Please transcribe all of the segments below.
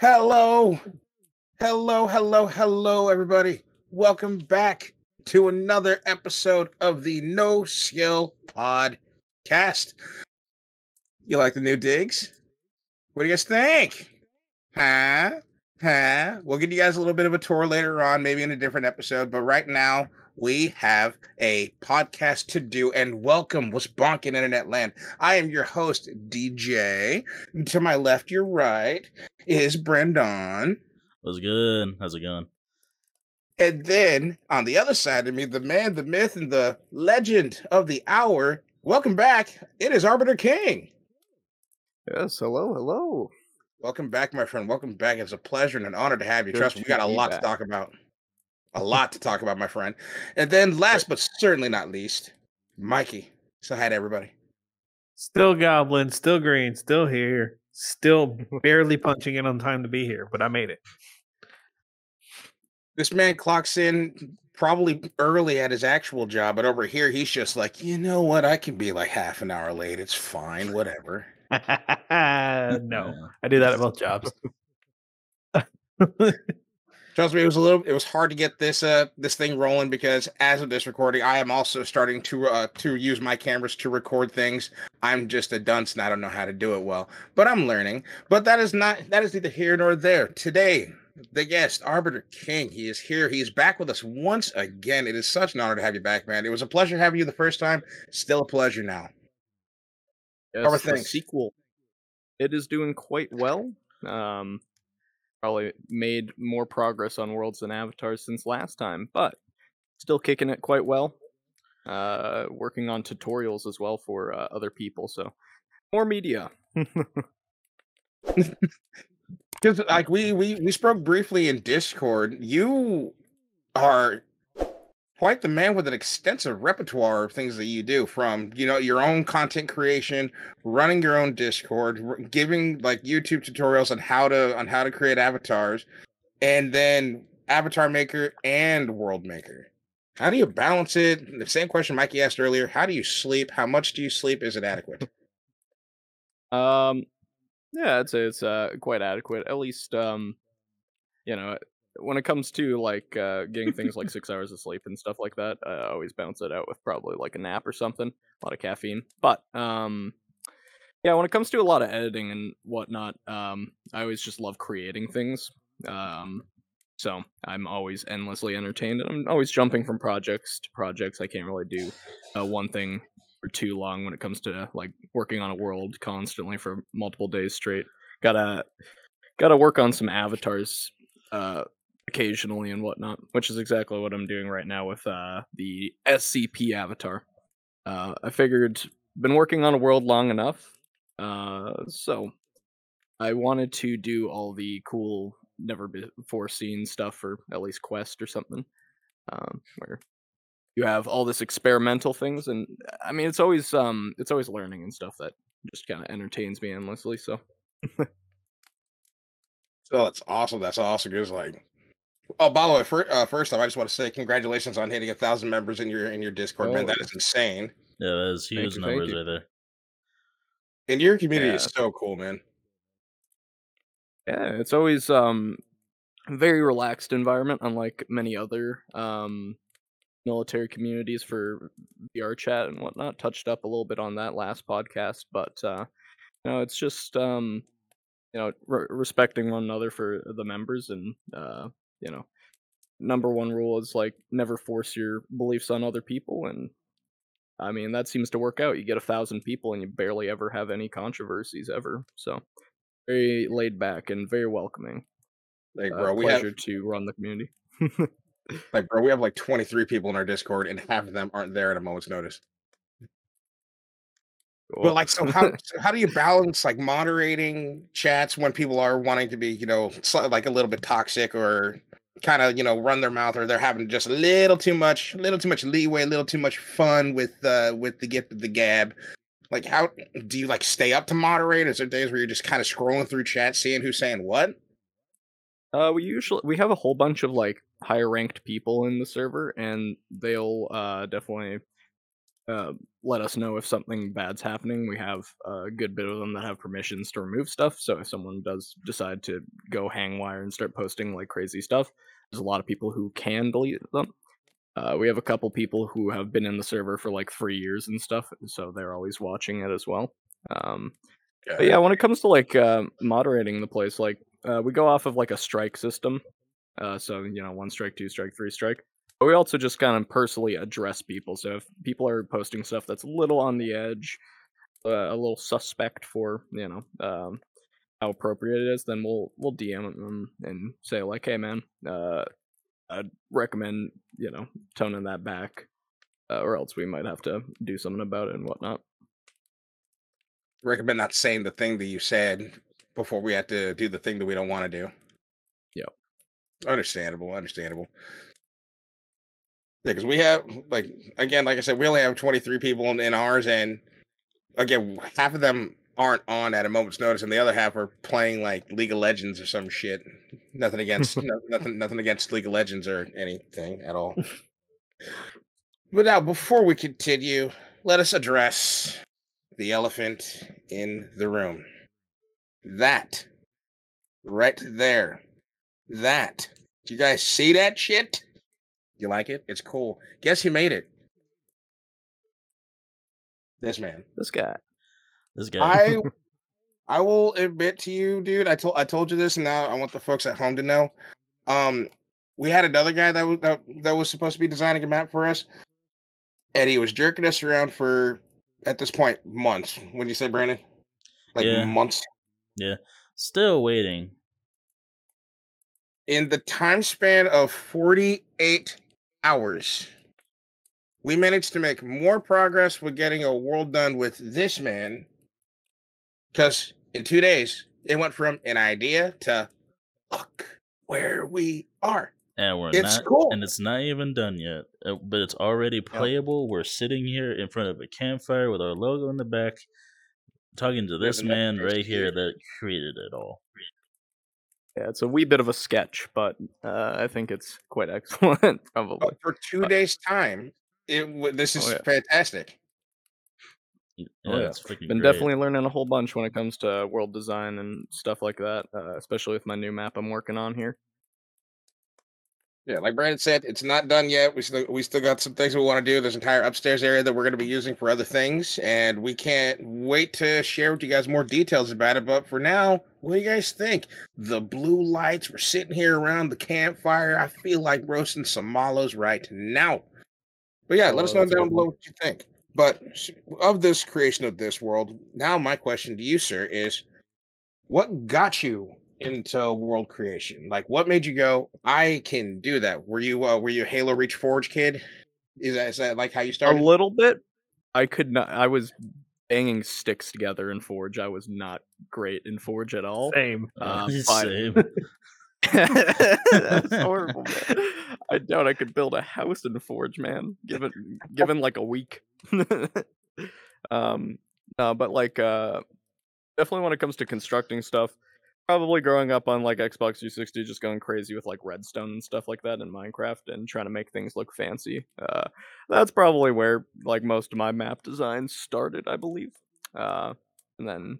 Hello, hello, hello, hello, everybody. Welcome back to another episode of the No Skill Podcast. You like the new digs? What do you guys think? Huh? Huh? We'll give you guys a little bit of a tour later on, maybe in a different episode, but right now we have a podcast to do and welcome what's bonking internet land. I am your host, DJ. To my left, your right is Brendan. What's good? How's it going? And then on the other side of me, the man, the myth, and the legend of the hour. Welcome back. It is Arbiter King. Yes, hello, hello. Welcome back, my friend. Welcome back. It's a pleasure and an honor to have you. Good Trust me, we got a lot back. to talk about. A lot to talk about, my friend. And then last but certainly not least, Mikey. So hi to everybody. Still goblin, still green, still here, still barely punching in on time to be here, but I made it. This man clocks in probably early at his actual job, but over here he's just like, you know what? I can be like half an hour late. It's fine, whatever. no, I do that at both jobs. Trust me, it was a little. It was hard to get this uh this thing rolling because as of this recording, I am also starting to uh to use my cameras to record things. I'm just a dunce and I don't know how to do it well, but I'm learning. But that is not that is neither here nor there. Today, the guest, Arbiter King, he is here. He's back with us once again. It is such an honor to have you back, man. It was a pleasure having you the first time. Still a pleasure now. Yes, How are things? sequel. It is doing quite well. Um, probably made more progress on Worlds than Avatars since last time, but still kicking it quite well. Uh, working on tutorials as well for uh, other people, so more media. Because like we we we spoke briefly in Discord, you are quite the man with an extensive repertoire of things that you do from you know your own content creation running your own discord giving like youtube tutorials on how to on how to create avatars and then avatar maker and world maker. How do you balance it? The same question mikey asked earlier how do you sleep? How much do you sleep? Is it adequate? Um, yeah, I'd say it's uh quite adequate. At least, um, you know, when it comes to like uh getting things like six hours of sleep and stuff like that, I always balance it out with probably like a nap or something, a lot of caffeine. But um, yeah, when it comes to a lot of editing and whatnot, um, I always just love creating things. Um, so I'm always endlessly entertained, and I'm always jumping from projects to projects. I can't really do uh, one thing for too long when it comes to like working on a world constantly for multiple days straight. Gotta gotta work on some avatars uh occasionally and whatnot, which is exactly what I'm doing right now with uh the SCP avatar. Uh I figured been working on a world long enough. Uh so I wanted to do all the cool never before seen stuff for at least quest or something. Um where you have all this experimental things and i mean it's always um it's always learning and stuff that just kind of entertains me endlessly so Oh, that's awesome. That's awesome. It's like, oh, by the way, fir- uh, first off, I just want to say congratulations on hitting a thousand members in your in your Discord, man. Oh. That is insane. Yeah, that is huge you, thank numbers right there. And your community is so cool, man. yeah it's always um very relaxed environment unlike many other um military communities for vr chat and whatnot touched up a little bit on that last podcast but uh you know it's just um you know re- respecting one another for the members and uh you know number one rule is like never force your beliefs on other people and i mean that seems to work out. You get a thousand people and you barely ever have any controversies ever so very laid back and very welcoming. Like, uh, bro, we have pleasure to run the community. Like, bro, we have like twenty three people in our Discord, and half of them aren't there at a moment's notice. But like, so how so how do you balance like moderating chats when people are wanting to be, you know, like a little bit toxic or kind of, you know, run their mouth, or they're having just a little too much, a little too much leeway, a little too much fun with uh with the gift of the gab. Like, how do you like stay up to moderate? Is there days where you're just kind of scrolling through chat, seeing who's saying what? Uh, we usually we have a whole bunch of like higher ranked people in the server, and they'll uh definitely uh, let us know if something bad's happening. We have a good bit of them that have permissions to remove stuff. So if someone does decide to go hang wire and start posting like crazy stuff, there's a lot of people who can delete them. Uh, we have a couple people who have been in the server for like three years and stuff, so they're always watching it as well. Um, but yeah, when it comes to like uh, moderating the place, like uh, we go off of like a strike system. Uh, so you know, one strike, two strike, three strike. But we also just kind of personally address people. So if people are posting stuff that's a little on the edge, uh, a little suspect for you know um, how appropriate it is, then we'll we'll DM them and say like, hey man, uh, I'd recommend you know toning that back, uh, or else we might have to do something about it and whatnot. recommend not saying the thing that you said before we have to do the thing that we don't want to do. Yep. Understandable, understandable. Yeah, because we have like again, like I said, we only have 23 people in, in ours, and again, half of them aren't on at a moment's notice, and the other half are playing like League of Legends or some shit. Nothing against no, nothing nothing against League of Legends or anything at all. but now, before we continue, let us address the elephant in the room. That right there. That. Do you guys see that shit? You like it? It's cool. Guess who made it? This man. This guy. This guy. I I will admit to you, dude. I told I told you this, and now I want the folks at home to know. Um, we had another guy that was that, that was supposed to be designing a map for us, and he was jerking us around for at this point months. What do you say, Brandon? Like Yeah. months. Yeah. Still waiting. In the time span of forty eight hours, we managed to make more progress with getting a world done with this man. Because in two days, it went from an idea to look where we are. And we're It's not cool. and it's not even done yet. uh, But it's already playable. We're sitting here in front of a campfire with our logo in the back, talking to this man right here. that created it all. Yeah, it's a wee bit of a sketch, but uh, I think it's quite excellent. Probably. But for two days' time, it w- this is Oh, yeah. fantastic. Yeah, Oh, yeah. it's freaking Been great. definitely learning a whole bunch when it comes to world design and stuff like that, uh, especially with my new map I'm working on here. Yeah, like Brandon said, it's not done yet. We still we still got some things we want to do. There's an entire upstairs area that we're going to be using for other things, and we can't wait to share with you guys more details about it. But for now, what do you guys think? The blue lights. We're sitting here around the campfire. I feel like roasting some mallows right now. But yeah, let us know down below what you think. But of this creation of this world, now my question to you, sir, is what got you into world creation? Like, what made you go, "I can do that"? Were you uh, were you Halo Reach Forge kid? Is that is that like how you started? A little bit. I could not. I was banging sticks together in Forge. I was not great in Forge at all. Same. Uh, but- Same. That's horrible. Man. I doubt I could build a house in Forge, man. Given given like a week. um, no, but like uh, definitely when it comes to constructing stuff, probably growing up on like Xbox 360, just going crazy with like redstone and stuff like that in Minecraft and trying to make things look fancy. Uh, that's probably where like most of my map designs started, I believe. Uh, and then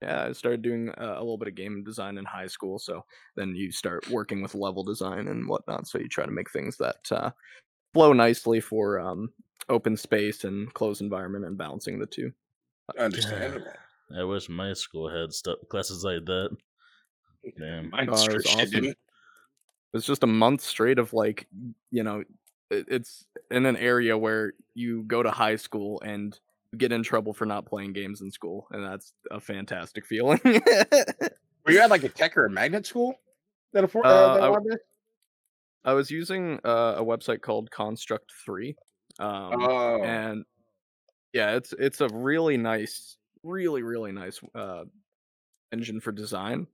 yeah, I started doing uh, a little bit of game design in high school. So then you start working with level design and whatnot. So you try to make things that uh, flow nicely for um, open space and closed environment and balancing the two. Understandable. I wish my school had stuff classes like that. Damn. Mine it sure was shit awesome. It's just a month straight of like, you know, it- it's in an area where you go to high school and get in trouble for not playing games in school, and that's a fantastic feeling. Were you at like a tech or a magnet school? That afford uh, Uh, that I- I was using uh, a website called Construct Three, um, Oh, and yeah, it's it's a really nice, really really nice uh, engine for design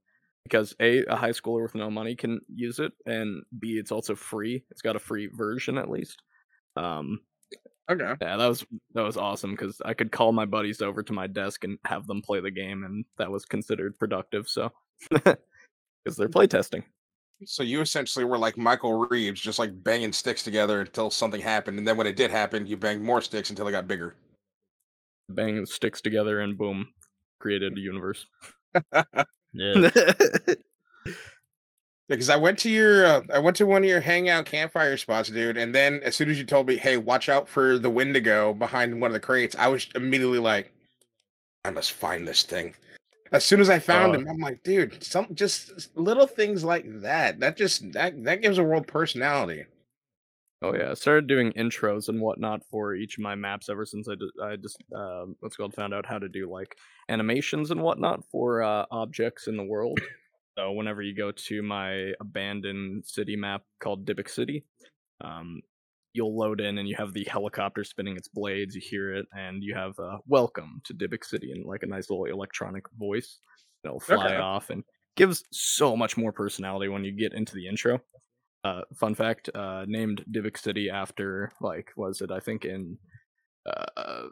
because a a high schooler with no money can use it, and b it's also free. It's got a free version at least. Um, okay. yeah, that was that was awesome because I could call my buddies over to my desk and have them play the game, and that was considered productive. So because they're playtesting. So you essentially were like Michael Reeves, just like banging sticks together until something happened, and then when it did happen, you banged more sticks until it got bigger. Bang sticks together and boom, created a universe. Yeah. Because I went to your, uh, I went to one of your hangout campfire spots, dude, and then as soon as you told me, "Hey, watch out for the Wendigo behind one of the crates," I was immediately like, "I must find this thing." As soon as I found Uh, him, I'm like, "Dude, some just little things like that. That just that that gives a world personality." Oh yeah, I started doing intros and whatnot for each of my maps ever since I, d- I just uh, what's it called found out how to do like animations and whatnot for uh, objects in the world. so whenever you go to my abandoned city map called Dybbuk City, um, you'll load in and you have the helicopter spinning its blades. You hear it, and you have uh, "Welcome to Dybbuk City" in like a nice little electronic voice. It'll fly Okay. off and gives so much more personality when you get into the intro. Uh, fun fact: uh, named Dybbuk City after like was it? I think in uh,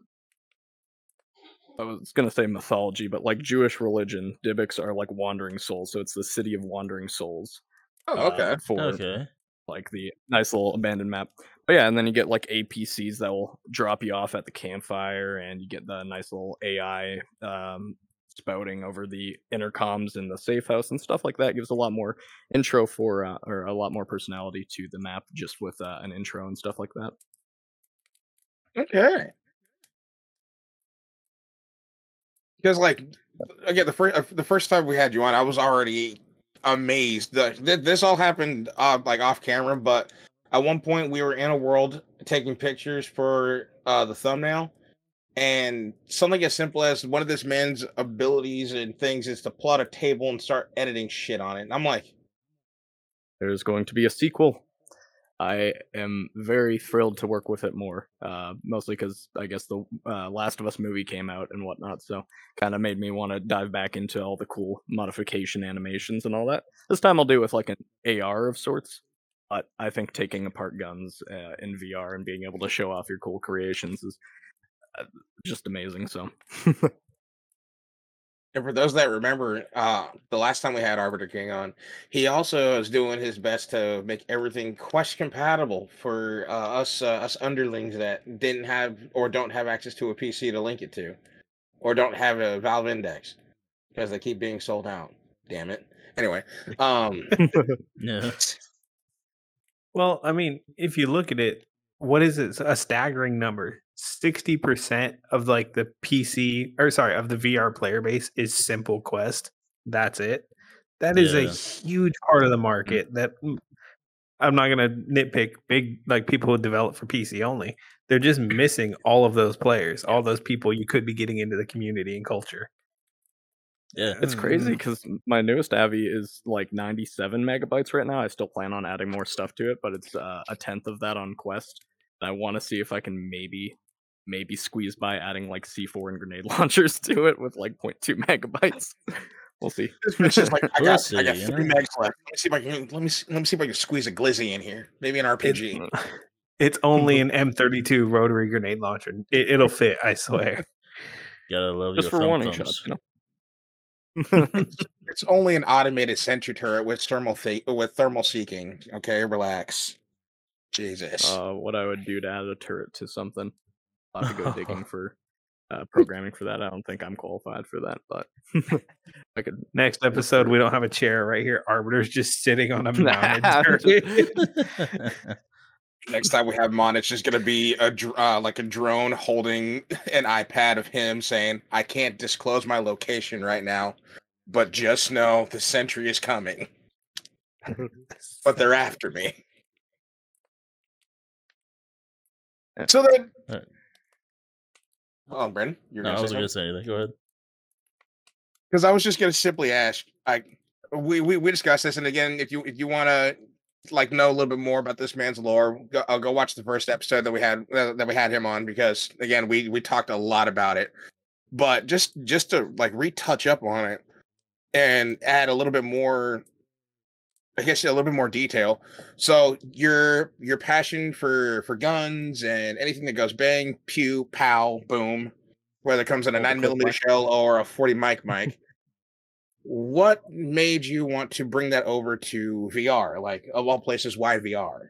I was gonna say mythology, but like Jewish religion, Dybbuks are like wandering souls, so it's the city of wandering souls. Oh, uh, okay. for Okay. like the nice little abandoned map. But yeah, and then you get like APCs that will drop you off at the campfire, and you get the nice little AI um, spouting over the intercoms in the safe house and stuff like that. Gives a lot more intro for uh, or a lot more personality to the map just with uh, an intro and stuff like that. Okay. Because like again, the first the first time we had you on, I was already amazed. The, this all happened uh, like off camera, but at one point we were in a world taking pictures for uh, the thumbnail, and something as simple as one of this man's abilities and things is to plot a table and start editing shit on it. And I'm like, There's going to be a sequel. I am very thrilled to work with it more, uh, mostly because I guess the uh, Last of Us movie came out and whatnot, so kind of made me want to dive back into all the cool modification animations and all that. This time I'll do it with like an AR of sorts, but I think taking apart guns uh, in VR and being able to show off your cool creations is just amazing. So And for those that remember, uh, the last time we had Arbiter King on, he also is doing his best to make everything Quest compatible for uh, us uh, us underlings that didn't have or don't have access to a PC to link it to, or don't have a Valve Index because they keep being sold out. Damn it. Anyway, um, Yeah. Well, I mean, if you look at it, what is it? A staggering number. 60% of like the PC or sorry, of the VR player base is simple quest. That's it. That is a huge part of the market that mm, I'm not going to nitpick big like people who develop for PC only. They're just missing all of those players, all those people you could be getting into the community and culture. Yeah. It's crazy Mm. because my newest Avi is like 97 megabytes right now. I still plan on adding more stuff to it, but it's uh, a tenth of that on Quest. And I want to see if I can maybe, maybe squeeze by adding like C4 and grenade launchers to it with like 0.2 megabytes. we'll see. it's just like I We'll got I got three know? megs left. Let me see if I can let me see, let me see if I can squeeze a glizzy in here. Maybe an RPG. It's only an M32 rotary grenade launcher. It, it'll fit, I swear. Gotta love Just your for warning shots, you know. It's only an automated sentry turret with thermal th- with thermal seeking. Okay, relax. Jesus. uh, what I would do to add a turret to something. I'll have to go digging for uh, programming for that. I don't think I'm qualified for that, but I could. Next episode, we don't have a chair right here. Arbiter's just sitting on a mounted Next time we have him on, it's just gonna be a uh, like a drone holding an iPad of him saying, "I can't disclose my location right now, but just know the sentry is coming, but they're after me." So then, Alright. Oh, Brendan, you're no, I wasn't say gonna say anything. Go ahead. because I was just gonna simply ask. I we we we discussed this, and again, if you if you want to like know a little bit more about this man's lore, go, I'll go watch the first episode that we had uh, that we had him on because again, we we talked a lot about it. But just just to like retouch up on it and add a little bit more I guess a little bit more detail. So your your passion for for guns and anything that goes bang, pew, pow, boom, whether it comes in a nine millimeter shell or a forty mic mic. what made you want to bring that over to VR? Like of all places, why VR?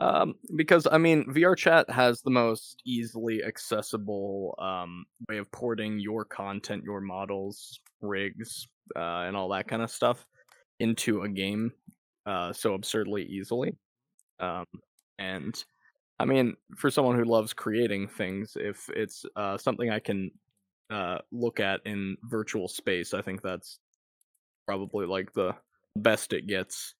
Um, because I mean, VR chat has the most easily accessible um, way of porting your content, your models, rigs, uh, and all that kind of stuff into a game uh, so absurdly easily. Um, and I mean, for someone who loves creating things, if it's uh, something I can uh, look at in virtual space, I think that's probably like the best it gets.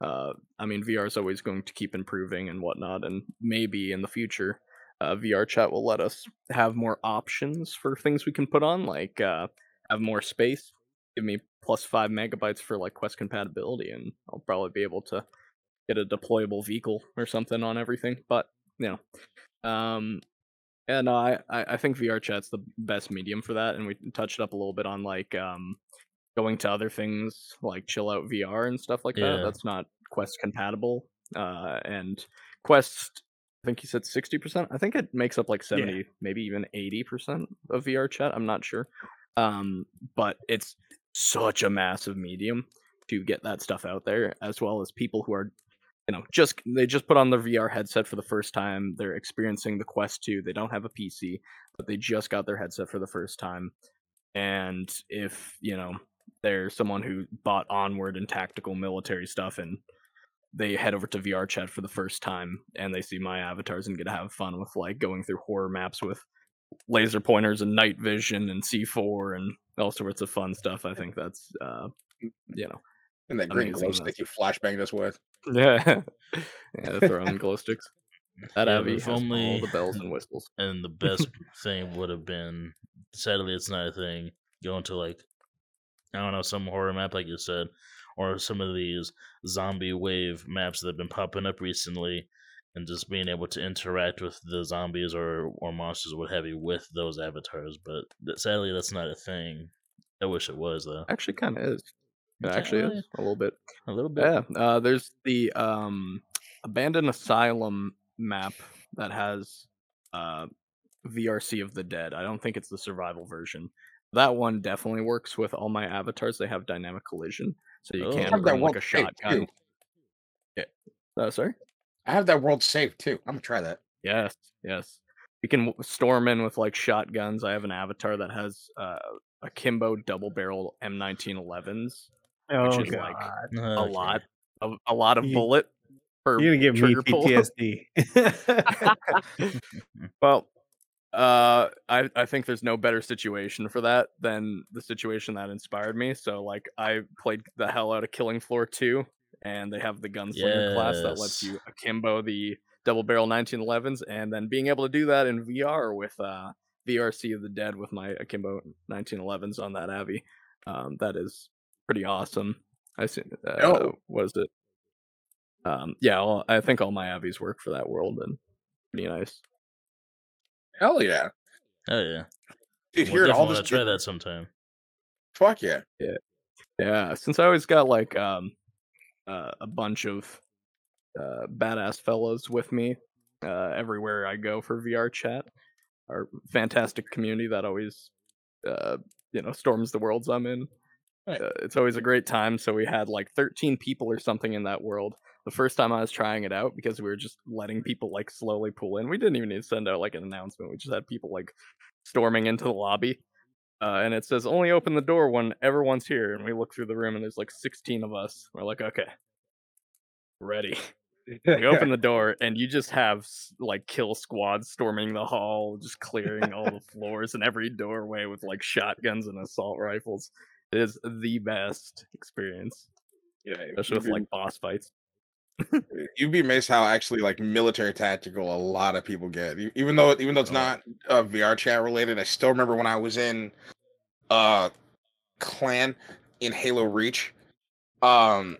Uh, I mean, VR is always going to keep improving and whatnot, and maybe in the future, uh, VR chat will let us have more options for things we can put on, like uh, have more space, give me plus five megabytes for like Quest compatibility, and I'll probably be able to get a deployable vehicle or something on everything. But you know, um, yeah, no, I I think VR chat's the best medium for that, and we touched up a little bit on like um going to other things like chill out VR and stuff like Yeah. that. That's not Quest compatible. Uh, and Quest, I think you said sixty percent. I think it makes up like seventy, maybe even eighty percent of VR chat. I'm not sure. Um, but it's such a massive medium to get that stuff out there, as well as people who are, you know, just they just put on their VR headset for the first time. They're experiencing the Quest 2. They don't have a PC, but they just got their headset for the first time. And if you know they're someone who bought Onward and tactical military stuff, and they head over to VR chat for the first time, and they see my avatars and get to have fun with like going through horror maps with laser pointers and night vision and C4 and all sorts of fun stuff. I think that's uh, you know And that green glow stick you flashbanged us with. yeah yeah they're throwing glow sticks. That Yeah, Avi if has all the bells and whistles. And the best thing would have been, sadly, it's not a thing. Going to like, I don't know, some horror map like you said, or some of these zombie wave maps that have been popping up recently, and just being able to interact with the zombies or or monsters, or what have you, with those avatars. But that, sadly, that's not a thing. I wish it was though. Actually, kind of is. It actually is a little bit. A little bit. Yeah, uh, there's the um, abandoned asylum map that has uh, VRC of the Dead. I don't think it's the survival version. That one definitely works with all my avatars. They have dynamic collision, so you Oh. can I have that bring like a saved, shotgun. too. Uh, sorry. I have that world saved too. I'm gonna try that. Yes, yes. You can storm in with like shotguns. I have an avatar that has uh, akimbo double barrel M1911s, Oh, which is God. like Okay. a lot, of a lot of You- bullet per You're gonna give me trigger pull. PTSD. Well, uh, I I think there's no better situation for that than the situation that inspired me. So like I played the hell out of Killing Floor 2, and they have the gunslinger class that lets you akimbo the double barrel 1911s, and then being able to do that in VR with uh VRC of the Dead with my akimbo 1911s on that Avi, um, that is pretty awesome. I see. Uh, Oh. What is it? Um, yeah, all, I think all my Avis work for that world, and pretty nice. Hell yeah, Oh yeah. dude! We'll Hearing all definitely this, wanna try that sometime. fuck yeah. Yeah, since I always got like um uh, a bunch of uh, badass fellows with me uh, everywhere I go for VR chat. Our fantastic community that always uh, you know storms the worlds I'm in. Right. Uh, it's always a great time. So we had like 13 people or something in that world. The first time I was trying it out because we were just letting people like slowly pull in. We didn't even need to send out like an announcement. We just had people like storming into the lobby. Uh, and it says only open the door when everyone's here. And we look through the room and there's like 16 of us. We're like, okay, ready. We open the door and you just have like kill squads storming the hall, just clearing all the floors and every doorway with like shotguns and assault rifles. It is the best experience, yeah, especially with like boss fights. You'd be amazed how actually like military tactical a lot of people get. Even though even though it's Oh. not uh, vr chat related i still remember when i was in uh clan in halo reach. Um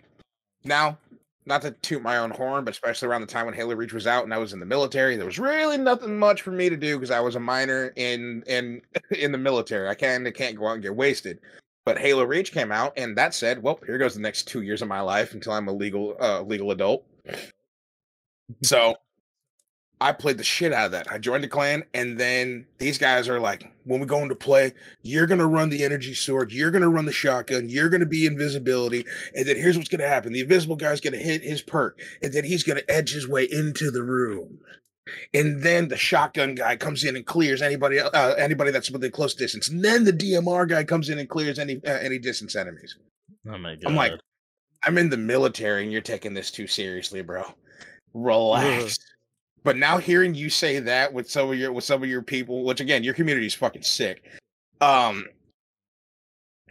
now not to toot my own horn but especially around the time when halo reach was out and i was in the military there was really nothing much for me to do because i was a minor in in in the military. I can't I can't go out and get wasted but Halo Reach came out, and that said, well, here goes the next two years of my life until I'm a legal uh, legal adult. So I played the shit out of that. I joined the clan, and then these guys are like, when we go into play, you're gonna run the energy sword, you're gonna run the shotgun, you're gonna be invisibility, and then here's what's gonna happen: the invisible guy's gonna hit his perk, and then he's gonna edge his way into the room. And then the shotgun guy comes in and clears anybody uh, anybody that's within close distance. And then the DMR guy comes in and clears any uh, any distance enemies. Oh my god. I'm like, I'm in the military and you're taking this too seriously, bro. Relax. But now hearing you say that with some of your with some of your people, which again, your community is fucking sick. Um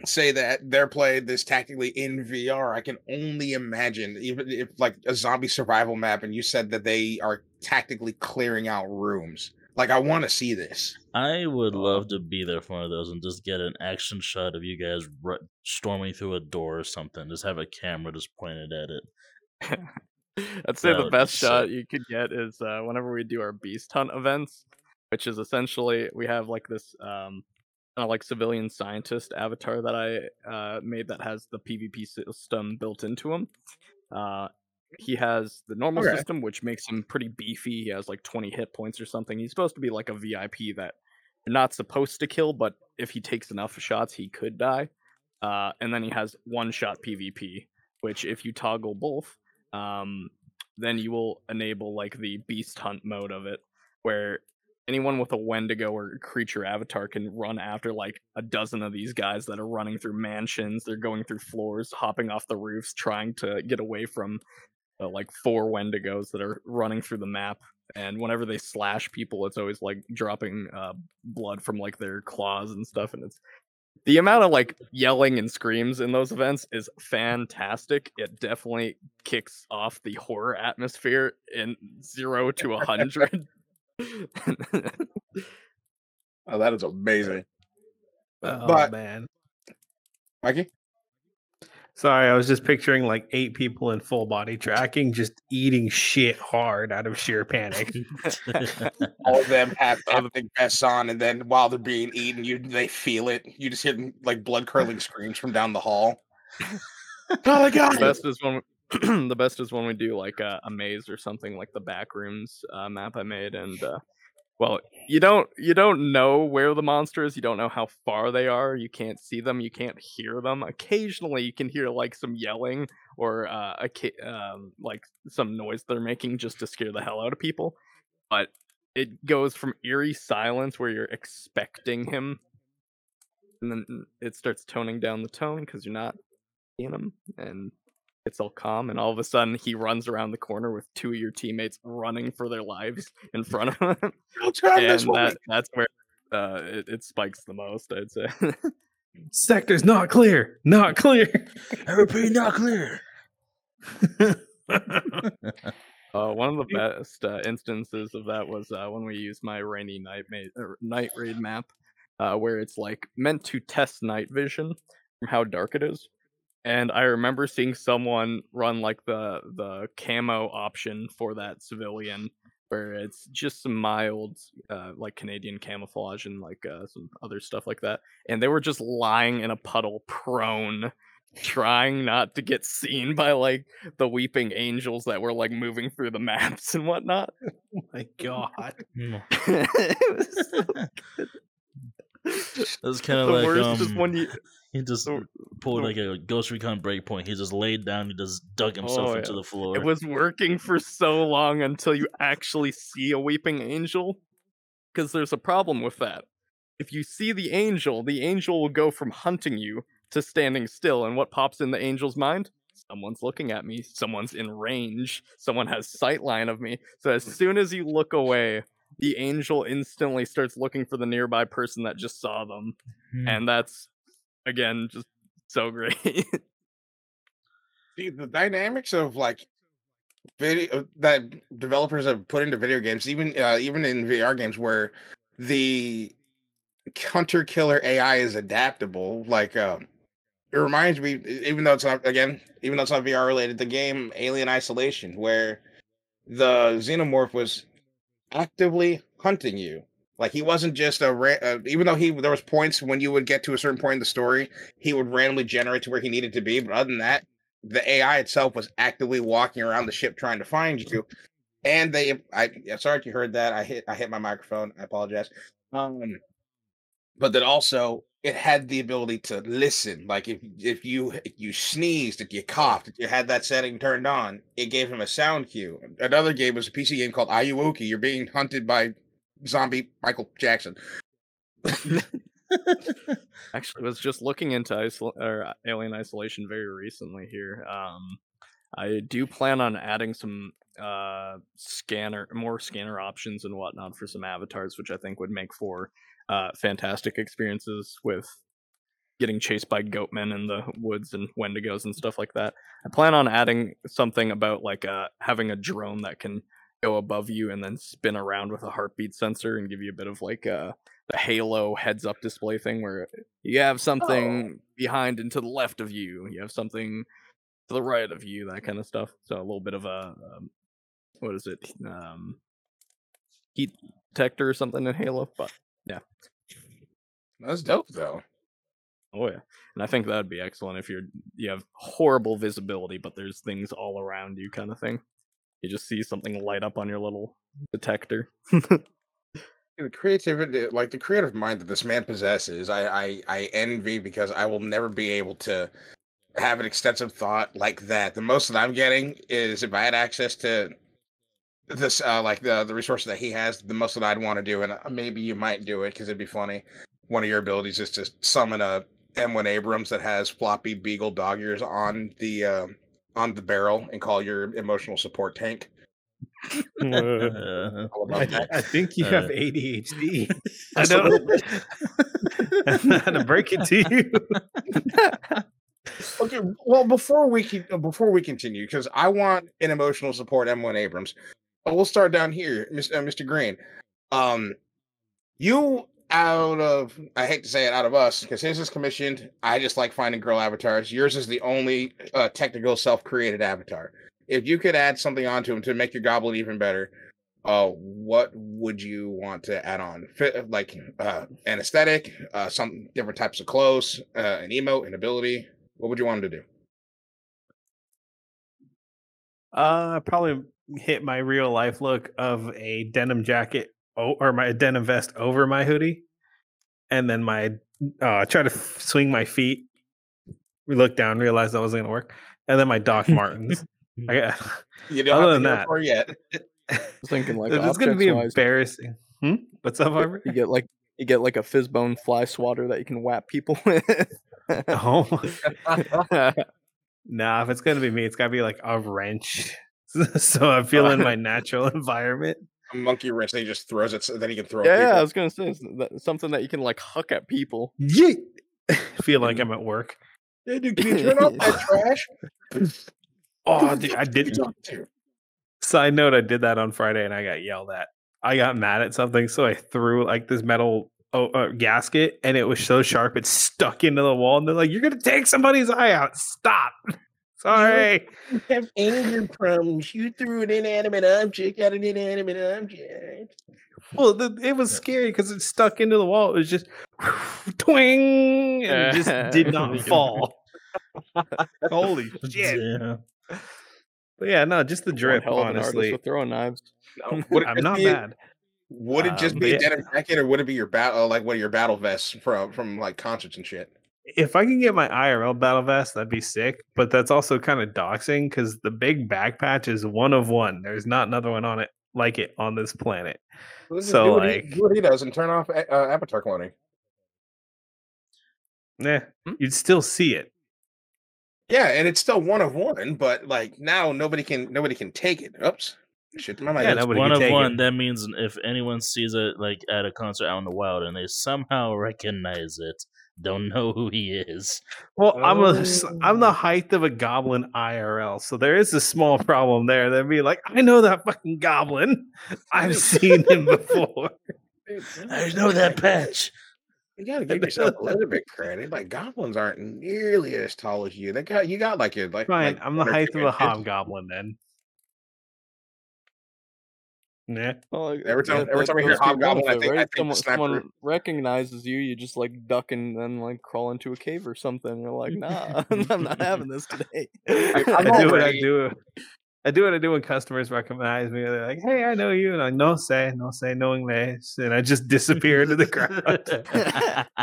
say that they're playing this tactically in VR. I can only imagine even if like a zombie survival map and you said that they are tactically clearing out rooms. Like I want to see this. I would love to be there for one of those and just get an action shot of you guys ru- storming through a door or something. Just have a camera just pointed at it. I'd say That the would be best shot you could get is uh, whenever we do our beast hunt events, which is essentially we have like this um, kind of like civilian scientist avatar that I uh, made that has the PvP system built into him. Uh, he has the normal Okay. system, which makes him pretty beefy. He has like 20 hit points or something. He's supposed to be like a VIP that you're not supposed to kill, but if he takes enough shots, he could die. Uh, and then he has one shot PvP, which if you toggle both, um, then you will enable like the beast hunt mode of it, where anyone with a Wendigo or creature avatar can run after like a dozen of these guys that are running through mansions. They're going through floors, hopping off the roofs, trying to get away from uh, like four Wendigos that are running through the map. And whenever they slash people, it's always like dropping uh, blood from like their claws and stuff. And it's the amount of like yelling and screams in those events is fantastic. It definitely kicks off the horror atmosphere in zero to a hundred. Oh, that is uh, amazing. Oh But- man. Mikey? Sorry, I was just picturing like eight people in full body tracking just eating shit hard out of sheer panic. All of them have haptic vests on, and then while they're being eaten, you they feel it. You just hear them, like blood curdling screams from down the hall. oh my the god! best is when we, the best is when we do like a, a maze or something like the backrooms uh, map I made, and uh, well, you don't you don't know where the monster is. You don't know how far they are. You can't see them. You can't hear them. Occasionally, you can hear like some yelling or uh, a ca- um, like some noise they're making just to scare the hell out of people. But it goes from eerie silence where you're expecting him, and then it starts toning down the tone because you're not seeing him, and it's all calm. And all of a sudden, he runs around the corner with two of your teammates running for their lives in front of him, and that, that's where uh, it, it spikes the most. I'd say. Sector's not clear. Not clear. I repeat, not clear. Uh, one of the best uh, instances of that was uh, when we used my rainy night ma- night raid map, uh, where it's like meant to test night vision from how dark it is. And I remember seeing someone run like the the camo option for that civilian, where it's just some mild uh, like Canadian camouflage and like uh, some other stuff like that. And they were just lying in a puddle, prone, trying not to get seen by like the weeping angels that were like moving through the maps and whatnot. oh my god. Mm. it was so good. That's kind of the like worst is um, when you he just pulled like a Ghost Recon breakpoint. He just laid down. He just dug himself Oh, into yeah. the floor. it was working for so long until you actually see a weeping angel. Because there's a problem with that. If you see the angel, the angel will go from hunting you to standing still. And what pops in the angel's mind? Someone's looking at me. Someone's in range. Someone has sight line of me. So as soon as you look away, the angel instantly starts looking for the nearby person that just saw them. Hmm. And that's, again, just so great. See, the dynamics of like video that developers have put into video games, even uh, even in VR games, where the hunter killer AI is adaptable. Like, um, it reminds me, even though it's not again, even though it's not VR related, the game Alien Isolation, where the xenomorph was actively hunting you. Like he wasn't just a ra- uh, even though he there was points when you would get to a certain point in the story, he would randomly generate to where he needed to be. But other than that, the AI itself was actively walking around the ship trying to find you. and they I sorry if you heard that. I hit I hit my microphone. I apologize. Um, but that also it had the ability to listen. Like if if you if you sneezed, if you coughed, if you had that setting turned on, it gave him a sound cue. Another game was a PC game called Ayuwoki. You're being hunted by zombie Michael Jackson. Actually, was just looking into isol- or uh, Alien Isolation very recently here. Um, I do plan on adding some uh scanner, more scanner options and whatnot for some avatars, which I think would make for uh fantastic experiences with getting chased by goatmen in the woods and wendigos and stuff like that. I plan on adding something about like uh having a drone that can go above you and then spin around with a heartbeat sensor and give you a bit of like uh the halo heads up display thing where you have something behind and to the left of you you have something to the right of you that kind of stuff. So a little bit of a um, what is it? Um heat detector or something in halo but yeah. That's dope though. oh yeah. And i think that would be excellent if you're you have horrible visibility but there's things all around you kind of thing you just see something light up on your little detector. The creativity like the creative mind that this man possesses i i, I envy because i will never be able to have an extensive thought like that. The most that i'm getting is if i had access to this uh like the the resources that he has the most that i'd want to do and uh, maybe you might do it because it'd be funny. One of your abilities is to summon a m1 abrams that has floppy beagle dog ears on the um on the barrel and call your emotional support tank Uh, All about I. I think you have Uh, ADHD. I Just a don't. I'm not gonna break it to you. Okay, well, before we can before we continue, because I want an emotional support M1 Abrams, but we'll start down here, Mr. Uh, Mr. Green. Um, you out of I hate to say it, out of us, because his is commissioned. I just like finding girl avatars. Yours is the only uh, technical self-created avatar. If you could add something onto him to make your goblin even better, uh, what would you want to add on? Fit, like uh, an aesthetic, uh, some different types of clothes, uh, an emote, an ability. What would you want him to do? Uh, probably hit my real life look of a denim jacket o- or my denim vest over my hoodie, and then my uh try to swing my feet. We look down, realize that wasn't gonna work, and then my Doc Martens. I got, You don't Other have than that- yet. Thinking like it's gonna be objects-wise, embarrassing. Hmm? What's up, Harvard? you get like you get like a fizzbone fly swatter that you can whap people with. Oh, nah. If it's gonna be me, it's gotta be like a wrench, so I feel in my natural environment. A monkey wrench, then he just throws it so then he can throw. yeah, at yeah, I was gonna say something that you can like huck at people. Yeet. feel like I'm at work. Hey, dude, can you turn off that trash? Oh, dude, I did. talking to? Side note: I did that on Friday and I got yelled at. I got mad at something, so I threw like this metal oh, uh, gasket, and it was so sharp it stuck into the wall. And they're like, "You're gonna take somebody's eye out! Stop!" Sorry. You have anger problems. You threw an inanimate object at an inanimate object. Well, the, it was scary because it stuck into the wall. It was just twing, and it just did not fall. Holy shit! yeah. But yeah, no, just the One drip. hell of Honestly, with throwing knives. No, I'm not be- bad. Would it just Um, be a yeah. denim jacket, or would it be your battle, like one of your battle vests from from like concerts and shit? If I can get my IRL battle vest, that'd be sick. But that's also kind of doxing because the big back patch is one of one. There's not another one on it like it on this planet. Let's just So, do what, he, like- do what he does and turn off uh, avatar cloning. Nah, Hmm? you'd still see it. Yeah, and it's still one of one, but like now nobody can nobody can take it. Oops, shit, my Yeah, mind. nobody one of one. it. That means if anyone sees it like at a concert out in the wild and they somehow recognize it, don't know who he is. Well, I'm a s- I'm the Oh. height of a goblin IRL, so there is a small problem there. They'd be like, I know that fucking goblin. I've seen him before. I know that patch. You gotta give yourself a little bit credit. Like goblins aren't nearly as tall as you. They got you got like your like. Fine, like I'm the height of a hobgoblin then. Nah. Well, like, Every time- that- every that time I hear goes to hobgoblin, I benefit, think- I think someone, sniper- someone recognizes you, you just like duck and then like crawl into a cave or something. You're like, nah, I'm not having this today. I'm I do what I do. I do what I do when customers recognize me. They're like, "Hey, I know you," and I no say, no say, no inglés, and I just disappear into the crowd.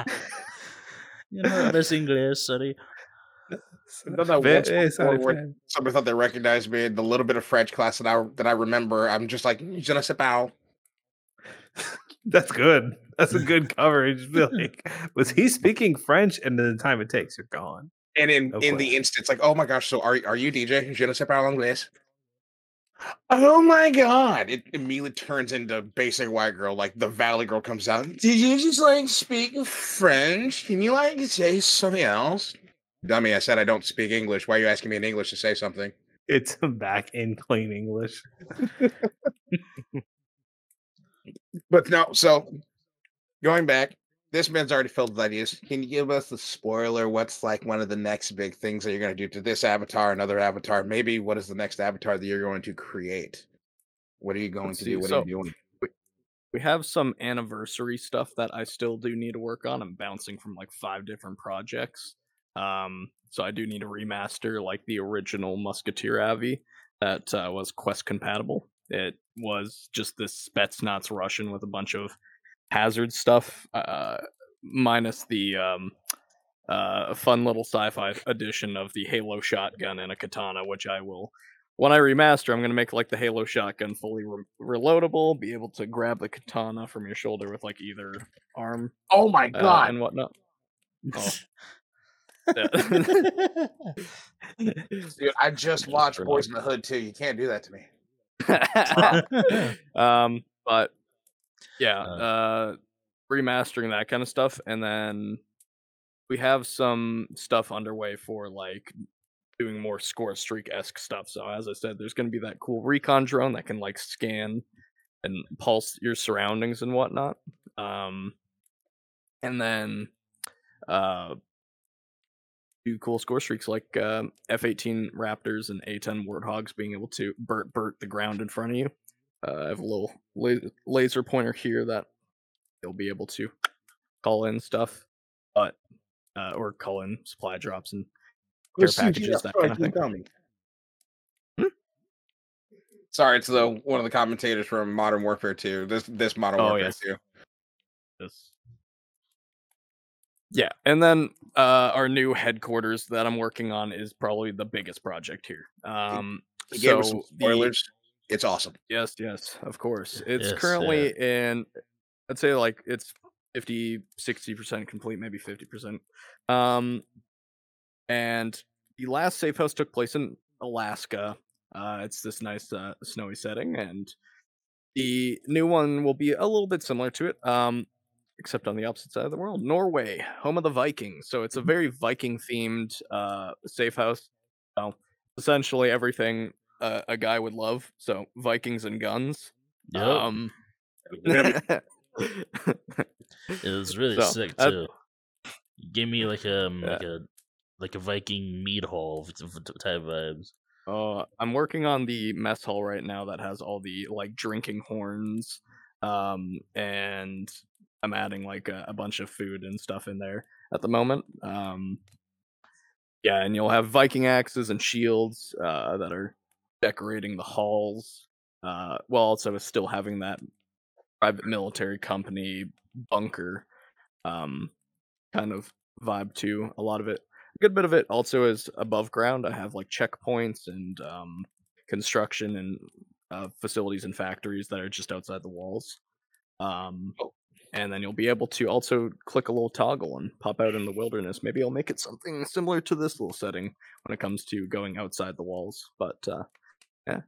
you know, hablas inglés, sorry. I've done that Ve- once eh, somebody thought they recognized me in the little bit of French class that I that I remember. I'm just like, je ne sais pas. That's good. That's a good coverage. Like, was he speaking French? And the time it takes, you're gone. And in, No in the instance, like, oh my gosh, so are are you DJ? Je ne sais pas anglais. Oh my god! It immediately turns into basic white girl, like the Valley girl comes out. Did you just like speak French? Can you like say something else? Dummy, I said I don't speak English. Why are you asking me in English to say something? It's back in plain English. But no, so going back, this man's already filled with ideas. Can you give us the spoiler? What's like one of the next big things that you're going to do to this avatar, another avatar? Maybe what is the next avatar that you're going to create? What are you going Let's to see, do? What so- are you doing? we have some anniversary stuff that I still do need to work on. I'm bouncing from like five different projects. Um, so I do need to remaster like the original Musketeer Avi that uh, was Quest compatible. It was just this Spetsnaz Russian with a bunch of hazard stuff, uh, minus the um, uh, fun little sci-fi edition of the Halo shotgun and a katana, which I will when I remaster, I'm gonna make like the Halo shotgun fully re- reloadable, be able to grab the katana from your shoulder with like either arm Oh my uh, god! and whatnot. Oh. Yeah. Dude, I just watched Sure Boys in the Hood too. You can't do that to me. um, but yeah, Uh. uh, remastering that kind of stuff, and then we have some stuff underway for like doing more score streak esque stuff. So as I said, there's going to be that cool recon drone that can like scan and pulse your surroundings and whatnot. Um, and then uh, do cool score streaks like um, F-18 Raptors and A-10 Warthogs being able to burt burt the ground in front of you. Uh, I have a little la- laser pointer here that they'll be able to call in stuff, but uh, or call in supply drops and care packages, that kind of thing. Hmm? Sorry, it's the one of the commentators from Modern Warfare 2. This this Modern Oh, Warfare yes. 2. This. Yeah, and then uh, our new headquarters that I'm working on is probably the biggest project here. Um, He gave us some so the- It's awesome. Yes, yes, of course. It's Yes, currently in I'd say like it's 50 60% complete, maybe 50%. Um and the last safe house took place in Alaska. Uh it's this nice uh, snowy setting and the new one will be a little bit similar to it. Um except on the opposite side of the world, Norway, home of the Vikings. So it's a very Viking themed uh safe house. So essentially everything uh, a guy would love. So Vikings and guns. Yep. Um, it was really so, sick too. Give me like a Yeah. like a like a Viking meat hall type vibes. uh, I'm working on the mess hall right now that has all the like drinking horns, um, and I'm adding like a, a bunch of food and stuff in there at the moment. Um, yeah, and you'll have Viking axes and shields uh, that are decorating the halls, uh, while also still having that private military company bunker um, kind of vibe to a lot of it. A good bit of it also is above ground. I have like checkpoints and um, construction and uh, facilities and factories that are just outside the walls. Um, Oh. And then you'll be able to also click a little toggle and pop out in the wilderness. Maybe I'll make it something similar to this little setting when it comes to going outside the walls. But uh, yeah,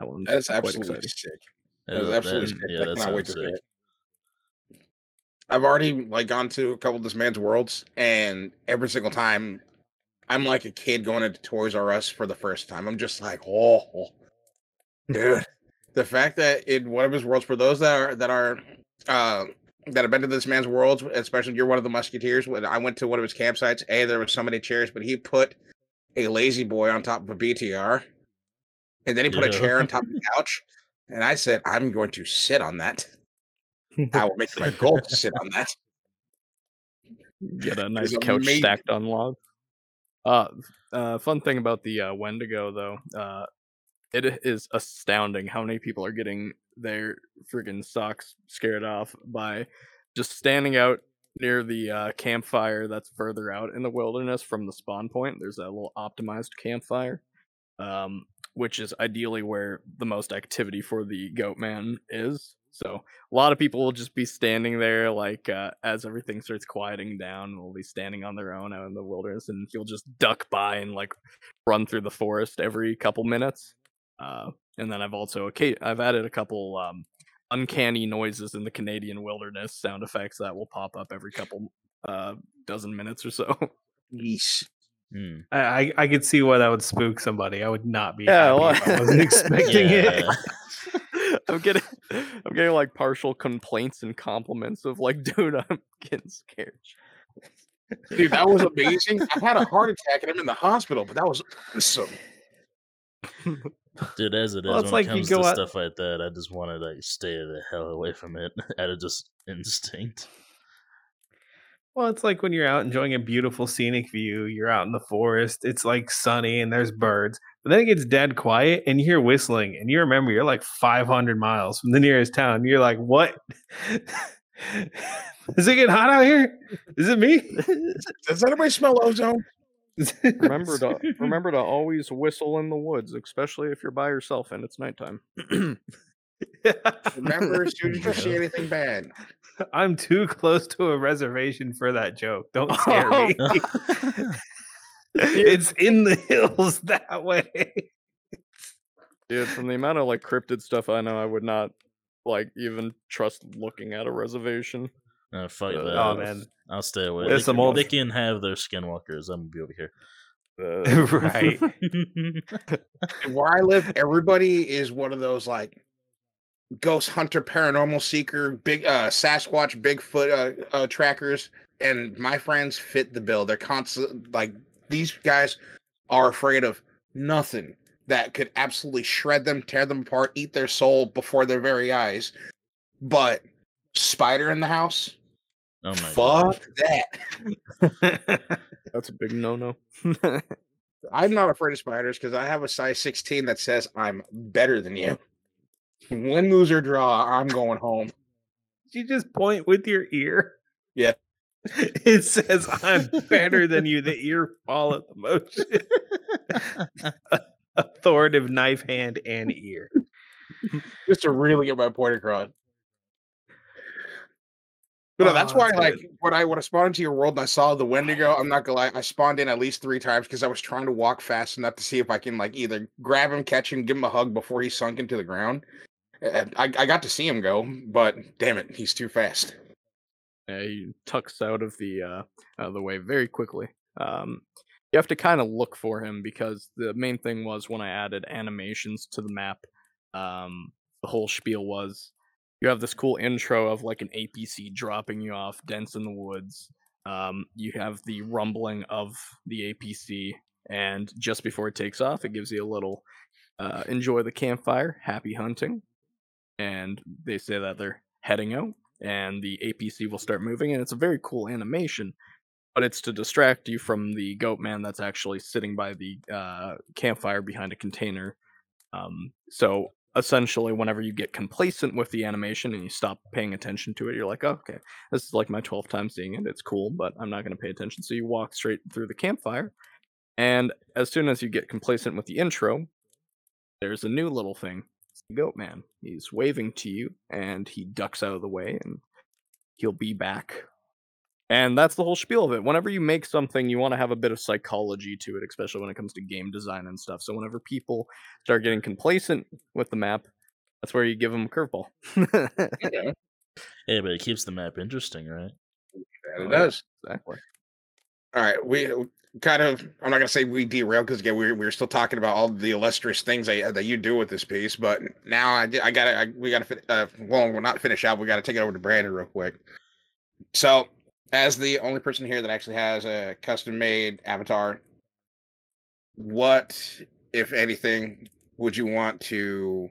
that one's That's absolutely exciting. sick. That is that- absolutely sick. yeah, I that cannot wait sounds to hear it. I've already like gone to a couple of this man's worlds, and every single time, I'm like a kid going into Toys R Us for the first time. I'm just like, oh, dude, the fact that in one of his worlds, for those that are that are uh, that have been to this man's worlds, especially you're one of the Musketeers. When I went to one of his campsites, a there was so many chairs, but he put a lazy boy on top of a BTR, and then he put a chair on top of the couch, and I said, I'm going to sit on that. I will make it my goal to sit on that. Get a nice couch amazing. stacked on log. Uh, uh, fun thing about the uh, Wendigo though, uh, it is astounding how many people are getting their friggin' socks scared off by just standing out near the uh, campfire that's further out in the wilderness from the spawn point. There's that little optimized campfire, um, which is ideally where the most activity for the goat man is. So a lot of people will just be standing there, like uh, as everything starts quieting down, they'll be standing on their own out in the wilderness, and he'll just duck by and like run through the forest every couple minutes. Uh, and then I've also okay, I've added a couple um, uncanny noises in the Canadian wilderness sound effects that will pop up every couple uh, dozen minutes or so. Yeesh. Hmm. I, I I could see why that would spook somebody. I would not be. Yeah, well- I wasn't expecting it. I'm getting, I'm getting like partial complaints and compliments of like, dude, I'm getting scared. Dude, that was amazing. I had a heart attack and I'm in the hospital, but that was awesome. Dude, as it is, Well, it's when like it you comes go to out- stuff like that, I just want to like stay the hell away from it out of just instinct. Well, it's like when you're out enjoying a beautiful scenic view, you're out in the forest, it's like sunny and there's birds, but then it gets dead quiet and you hear whistling and you remember you're like 500 miles from the nearest town. You're like, what? Is it getting hot out here? Is it me? Does anybody smell ozone? Remember to remember to always whistle in the woods, especially if you're by yourself and it's nighttime. Remember, as soon as you see anything bad. I'm too close to a reservation for that joke. Don't scare me. it's in the hills that way. Dude, from the amount of like cryptid stuff I know, I would not like even trust looking at a reservation. Uh, fuck Uh, that. oh man, I'll stay away. There's They, some can, old- they can have their skinwalkers. I'm gonna be over here. Uh, right? Where I live, everybody is one of those like ghost hunter, paranormal seeker, big uh Sasquatch, Bigfoot uh, uh trackers, and my friends fit the bill. They're constant like these guys are afraid of nothing that could absolutely shred them, tear them apart, eat their soul before their very eyes. But spider in the house, Oh my fuck god. that. That's a big no-no. I'm not afraid of spiders because I have a size 16 that says I'm better than you. Win, lose, or draw, I'm going home. you just point with your ear. Yeah. It says I'm better than you. The ear follow the motion. Authoritative knife hand and ear. Just to really get my point across. But no, that's Oh, why, that's like, good. when I when I spawned into your world and I saw the Wendigo, I'm not gonna lie, I spawned in at least three times because I was trying to walk fast enough to see if I can like either grab him, catch him, give him a hug before he sunk into the ground. I, I got to see him go, but damn it, he's too fast. Yeah, he tucks out of the uh, out of the way very quickly. Um, you have to kind of look for him because the main thing was when I added animations to the map. Um, the whole spiel was you have this cool intro of like an APC dropping you off dense in the woods. Um, you have the rumbling of the APC, and just before it takes off, it gives you a little uh, enjoy the campfire, happy hunting, and they say that they're heading out and the APC will start moving, and it's a very cool animation. But it's to distract you from the goat man that's actually sitting by the uh, campfire behind a container. Um, so essentially, whenever you get complacent with the animation and you stop paying attention to it, you're like, oh, okay, this is like my 12th time seeing it. It's cool, but I'm not going to pay attention. So you walk straight through the campfire. And as soon as you get complacent with the intro, there's a new little thing it's the goat man. He's waving to you and he ducks out of the way and he'll be back. And that's the whole spiel of it. Whenever you make something, you want to have a bit of psychology to it, especially when it comes to game design and stuff. So whenever people start getting complacent with the map, that's where you give them a curveball. Yeah, Hey, but it keeps the map interesting, right? that it does. exactly. All right, we uh, kind of. I'm not gonna say we derailed because again, we we're still talking about all the illustrious things that, that you do with this piece. But now I I gotta I, we gotta uh, well we're not finish out. We gotta take it over to Brandon real quick. So, as the only person here that actually has a custom made avatar, what if anything would you want to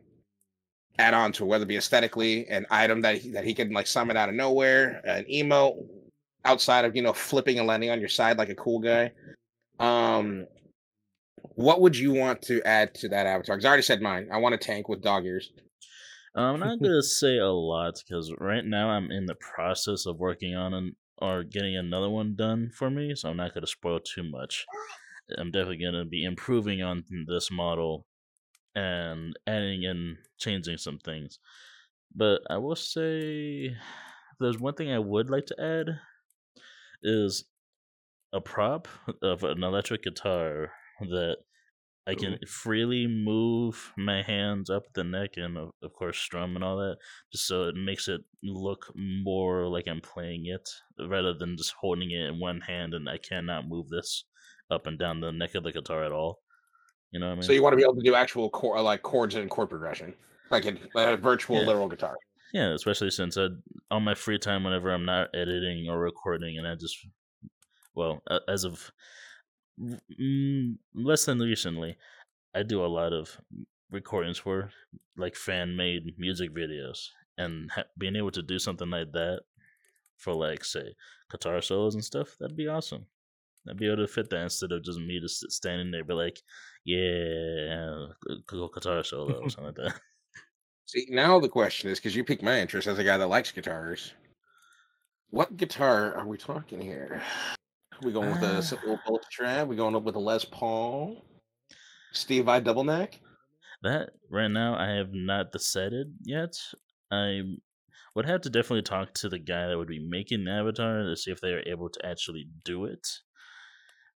add on to whether it be aesthetically an item that he, that he can like summon out of nowhere, an emote outside of you know flipping and landing on your side like a cool guy. Um, what would you want to add to that avatar? Because I already said mine. I want a tank with dog ears. I'm not gonna say a lot because right now I'm in the process of working on an or getting another one done for me, so I'm not gonna spoil too much. I'm definitely gonna be improving on this model and adding and changing some things. But I will say there's one thing I would like to add is a prop of an electric guitar that I can freely move my hands up the neck and of, of course strum and all that, just so it makes it look more like I'm playing it rather than just holding it in one hand and I cannot move this up and down the neck of the guitar at all. You know what I mean? So you want to be able to do actual chord, uh, like chords and chord progression, like a, a virtual Yeah. literal guitar. Yeah, especially since I, on my free time, whenever I'm not editing or recording, and I just, well, as of mm, less than recently, I do a lot of recordings for like fan made music videos, and ha- being able to do something like that for like say guitar solos and stuff, that'd be awesome. I'd be able to fit that instead of just me just standing there, be like, yeah, gu- gu- guitar solo or something like that. See, now the question is because you piqued my interest as a guy that likes guitars. What guitar are we talking here? We going with a simple bullet trap? we going up with a Les Paul? SG double neck? That right now I have not decided yet. I would have to definitely talk to the guy that would be making the avatar to see if they are able to actually do it.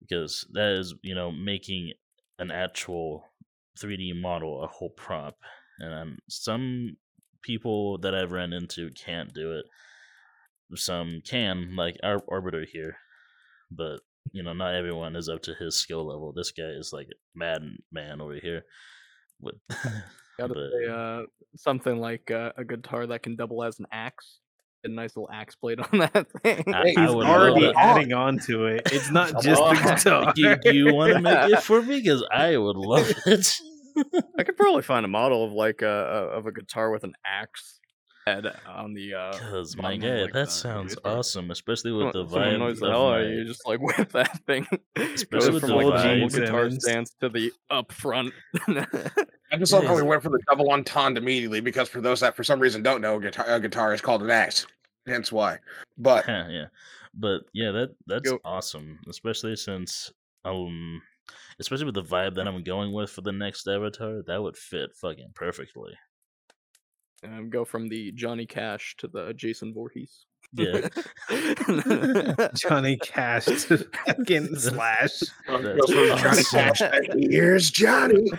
Because that is, you know, making an actual 3D model a whole prop. And um, some people that I've run into can't do it. Some can, like our Arbiter here. But, you know, not everyone is up to his skill level. This guy is like mad man over here. With Gotta but- say, uh, something like uh, a guitar that can double as an axe. A nice little axe blade on that thing. I- Hey, I He's already adding on to it. It's not Come just the guitar. do, do you want to make it for me? Because I would love it. I could probably find a model of like a, a of a guitar with an axe head on the. uh Because my god, like, that sounds guitar. awesome, especially with the someone vibe annoys the of hell out you. Just like whip that thing. Especially Goes with from the like the vibe- full guitar stance to the up front. I just love how we Yes. went for the double entendre immediately because for those that for some reason don't know, guitar, a guitar is called an axe. Hence why. But yeah, but yeah, that that's Go- awesome, especially since um, especially with the vibe that I'm going with for the next avatar, that would fit fucking perfectly. Um, go from the Johnny Cash to the Jason Voorhees. Yeah, Johnny Cash to fucking Slash. That's Johnny awesome. Cash, here's Johnny.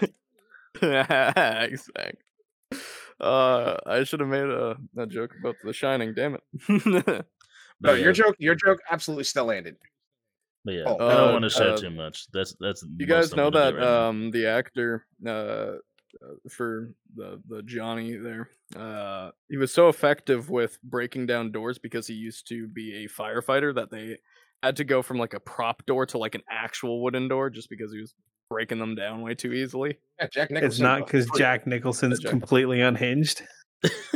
exactly. Uh, I should have made a, a joke about The Shining. Damn it. No, But your yeah, joke, your joke absolutely still landed. But yeah, Oh, I don't uh, want to share uh, too much. That's that's. you guys know that do right now. um the actor uh, for the the Johnny there uh he was so effective with breaking down doors because he used to be a firefighter that they had to go from like a prop door to like an actual wooden door just because he was breaking them down way too easily. Yeah, Jack Nicholson. It's not because Jack Nicholson's Jack- completely unhinged.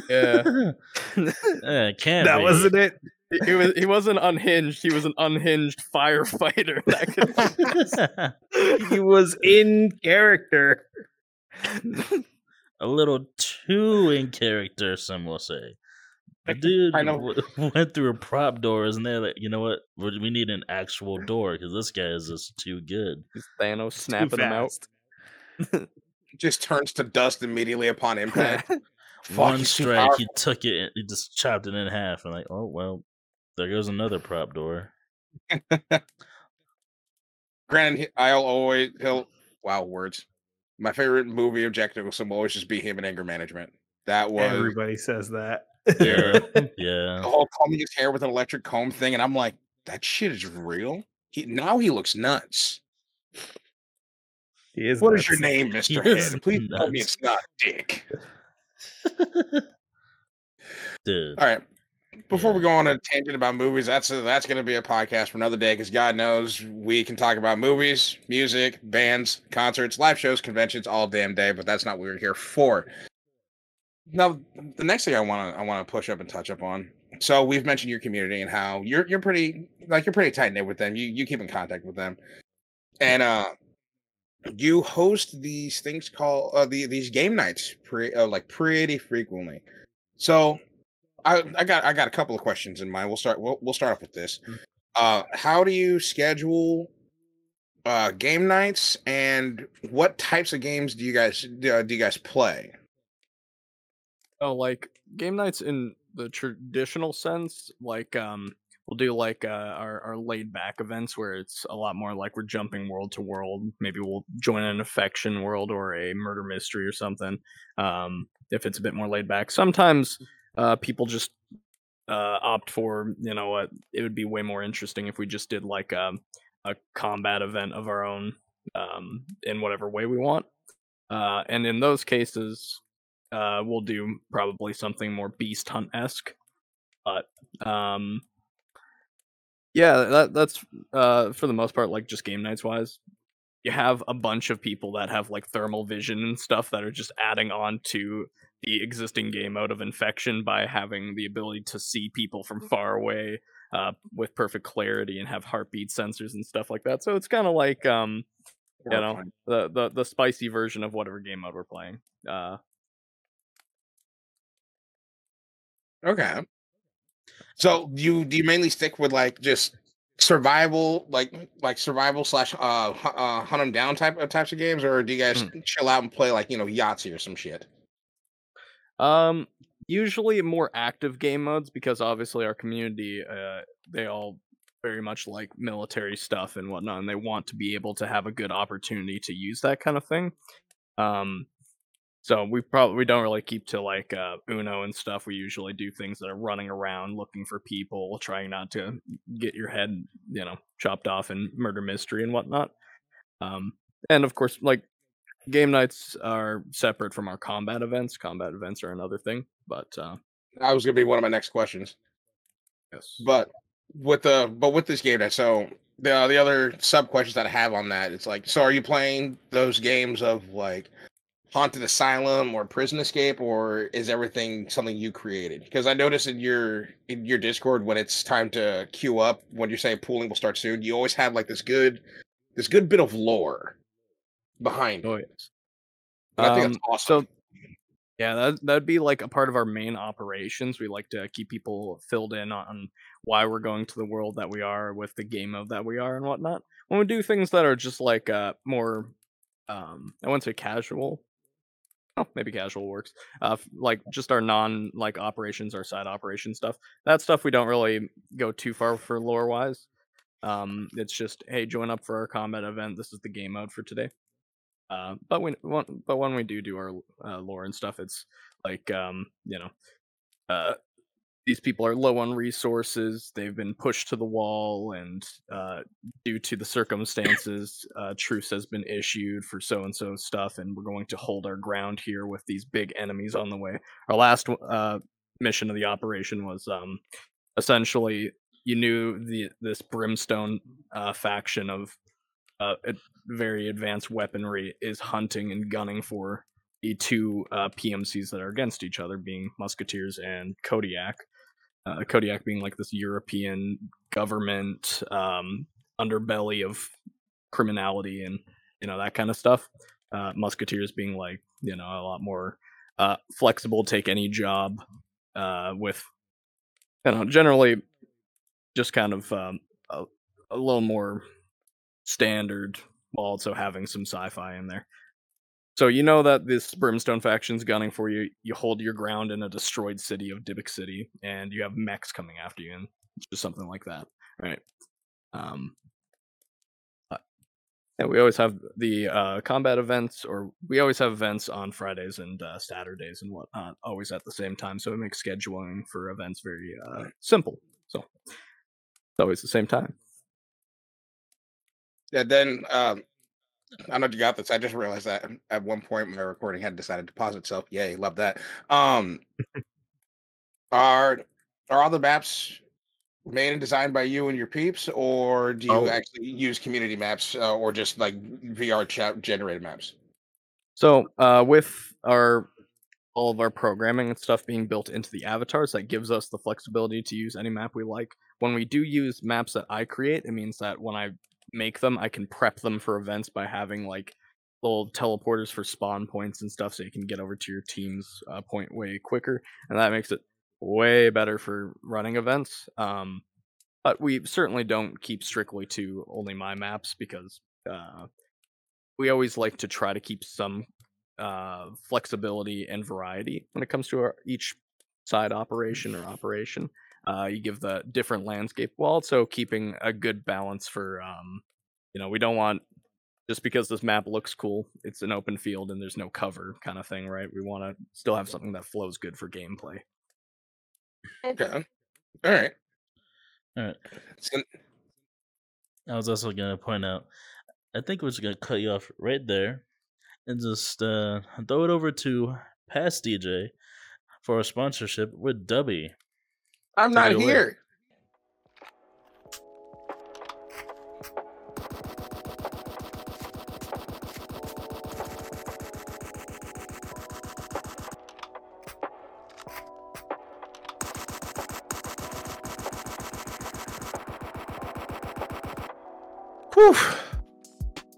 Yeah. Yeah, it can't That be. wasn't it. he, he was he wasn't unhinged, he was an unhinged firefighter that could He was in character. a little too in character, some will say. The dude I know. w- went through a prop door, and they're Like, you know what? We we need an actual door because this guy is just too good. Thanos snapping him out. just turns to dust immediately upon impact. One strike, he took it, and he just chopped it in half, and like, oh well, there goes another prop door. Granted, he- I'll always he'll wow words. My favorite movie of Jack Nicholson will always just be him in anger management. That was Everybody says that. Yeah, yeah. the whole combing his hair with an electric comb thing, and I'm like, that shit is real. He now he looks nuts. He is. What is your name, Mister is Head? Please tell me it's not Dick. Dude, All right. Before Yeah. we go on a tangent about movies, that's a, that's going to be a podcast for another day because God knows we can talk about movies, music, bands, concerts, live shows, conventions all damn day, but that's not what we're here for. Now, the next thing I want to I want to push up and touch up on. So we've mentioned your community and how you're you're pretty like you're pretty tight knit with them. You you keep in contact with them. and uh, you host these things called uh, the these game nights pre uh, like pretty frequently. So, I I got I got a couple of questions in mind. We'll start we'll we'll start off with this. Mm. Uh, how do you schedule uh game nights, and what types of games do you guys do, uh, do you guys play? Oh, like game nights in the traditional sense, like um, we'll do like uh, our our laid back events where it's a lot more like we're jumping world to world. Maybe we'll join an infection world or a murder mystery or something. Um, if it's a bit more laid back, sometimes uh, people just uh, opt for you know what it would be way more interesting if we just did like a, a combat event of our own um, in whatever way we want. Uh, and in those cases, uh, we'll do probably something more beast hunt esque. But um, yeah, that that's uh, for the most part like just game nights wise. You have a bunch of people that have like thermal vision and stuff that are just adding on to the existing game mode of infection by having the ability to see people from far away uh, with perfect clarity and have heartbeat sensors and stuff like that. So it's kind of like um, you know the, the the spicy version of whatever game mode we're playing. Uh, Okay. So you do you mainly stick with like just survival, like like survival slash uh, uh hunt them down type of types of games, or do you guys chill out and play like you know Yahtzee or some shit? Um, usually more active game modes because obviously our community, uh, they all very much like military stuff and whatnot, and they want to be able to have a good opportunity to use that kind of thing. Um, so we probably we don't really keep to like uh, Uno and stuff. We usually do things that are running around looking for people, trying not to get your head, you know, chopped off in murder mystery and whatnot. Um, and of course, like game nights are separate from our combat events. Combat events are another thing, but uh, That was gonna be one of my next questions. yes, But with the but with this game, night, so the the other sub questions that I have on that, it's like, so are you playing those games of like haunted asylum or prison escape, or is everything something you created? Because I noticed in your in your Discord when it's time to queue up, when you're saying pooling will start soon, you always have like this good this good bit of lore behind. oh yes. And I think Um, that's awesome. So yeah, that that'd be like a part of our main operations. We like to keep people filled in on why we're going to the world that we are with the game mode that we are and whatnot. When we do things that are just like uh more um I wouldn't say casual. Oh, maybe casual works. Uh like just our non like operations, our side operation stuff. That stuff we don't really go too far for lore wise. Um it's just hey, join up for our combat event. This is the game mode for today. Uh, but when, but when we do do our uh, lore and stuff, it's like um, you know, uh, these people are low on resources. They've been pushed to the wall, and uh, due to the circumstances, uh, truce has been issued for so and so stuff, and we're going to hold our ground here with these big enemies on the way. Our last uh, mission of the operation was um, essentially you knew the this brimstone uh, faction of uh, very advanced weaponry is hunting and gunning for the two uh, PMCs that are against each other, being Musketeers and Kodiak. Uh, Kodiak being like this European government um, underbelly of criminality and you know that kind of stuff. Uh, Musketeers being like you know a lot more uh, flexible, take any job uh, with you know generally just kind of um, a, a little more standard while also having some sci-fi in there. So you know that this Brimstone faction's gunning for you. You hold your ground in a destroyed city of Dybbuk City, and you have mechs coming after you, and just something like that, right? Um, uh, yeah, we always have the uh, combat events, or we always have events on Fridays and uh, Saturdays and whatnot, always at the same time. So it makes scheduling for events very uh, simple. So it's always the same time. Yeah, then um, I don't know if you got this. I just realized that at one point my recording had decided to pause itself. Yay, love that. Um, are are all the maps made and designed by you and your peeps, or do you Oh. actually use community maps uh, or just like VR chat generated maps? So uh, with our all of our programming and stuff being built into the avatars, that gives us the flexibility to use any map we like. When we do use maps that I create, it means that when I make them. I can prep them for events by having like little teleporters for spawn points and stuff, so you can get over to your team's uh, point way quicker, and that makes it way better for running events. Um, but we certainly don't keep strictly to only my maps because uh, we always like to try to keep some uh, flexibility and variety when it comes to our, each side operation or operation. Uh, you give the different landscape while also keeping a good balance for, um, you know, we don't want just because this map looks cool, it's an open field and there's no cover kind of thing, right? We want to still have something that flows good for gameplay. Okay. All right. All right. So, I was also gonna point out. I think we're just gonna cut you off right there, and just uh, throw it over to Past DJ for a sponsorship with Dubby. I'm not here. Whew.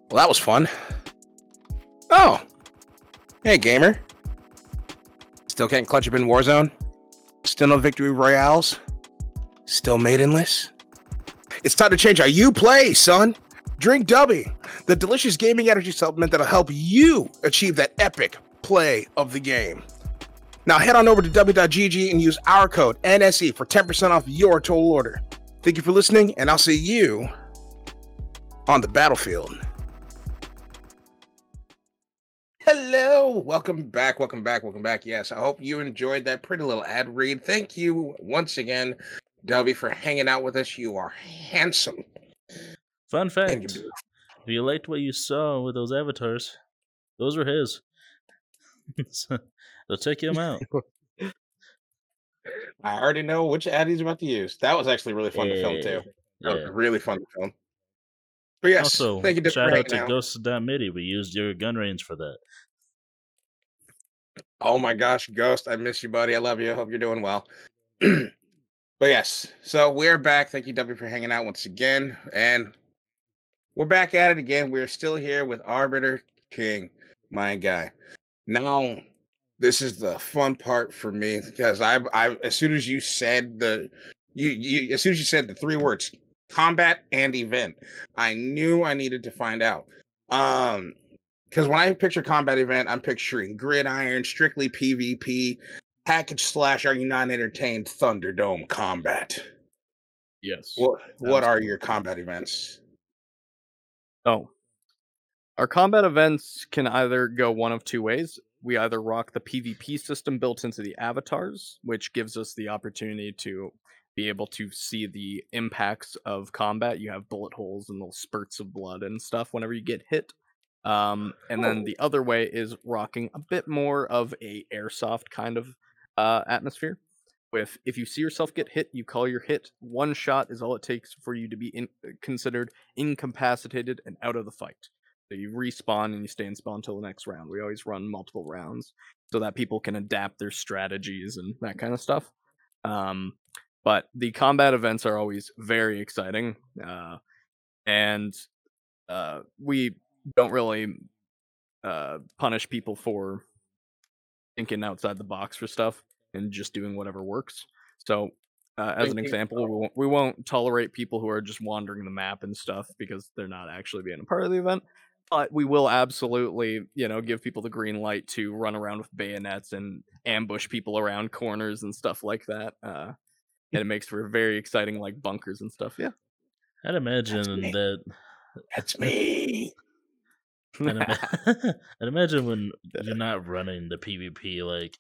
Well, that was fun. Oh. Hey, gamer. Still can't clutch up in Warzone? Still no victory royales? Still maidenless? It's time to change how you play, son. Drink Dubby, the delicious gaming energy supplement that'll help you achieve that epic play of the game. Now head on over to dubby.gg and use our code NSE for 10% off your total order. Thank you for listening, and I'll see you on the battlefield. Hello, welcome back, welcome back, welcome back. Yes, I hope you enjoyed that pretty little ad read. Thank you once again, Dubby, for hanging out with us. You are handsome. Fun fact: if you liked what you saw with those avatars, those were his. so so check him out. I already know which ad he's about to use. That was actually really fun to film too. Yeah. really fun to film. But yes, Also, thank you shout out to hanging out. Ghost.midi. We used your gun range for that. Oh my gosh, Ghost, I miss you, buddy. I love you. I hope you're doing well. but yes, so we're back. Thank you, Dubby, for hanging out once again. And we're back at it again. We're still here with Arbiter King, my guy. Now, this is the fun part for me because I, I, as soon as you said the, you, you, as soon as you said the three words, combat and event, I knew I needed to find out. Um, because when I picture combat event, I'm picturing gridiron, strictly PvP, package slash. Are you not entertained? Thunderdome combat. Yes. What What are your combat events? Oh. Our combat events can either go one of two ways. We either rock the PvP system built into the avatars, which gives us the opportunity to be able to see the impacts of combat. You have bullet holes and little spurts of blood and stuff whenever you get hit. Um, and then the other way is rocking a bit more of a airsoft kind of uh, atmosphere. With if you see yourself get hit, you call your hit. One shot is all it takes for you to be in, considered incapacitated and out of the fight. So you respawn and you stay in spawn until the next round. We always run multiple rounds so that people can adapt their strategies and that kind of stuff. Um, but the combat events are always very exciting, uh, and uh, we don't really uh, punish people for thinking outside the box for stuff and just doing whatever works. So, uh, as an example, we won't, we won't tolerate people who are just wandering the map and stuff because they're not actually being a part of the event. But we will absolutely, you know, give people the green light to run around with bayonets and ambush people around corners and stuff like that. Uh, and it makes for very exciting, like bunkers and stuff. Yeah. I'd imagine me. that. That's me. I'd, ima- I'd imagine when you're not running the PvP like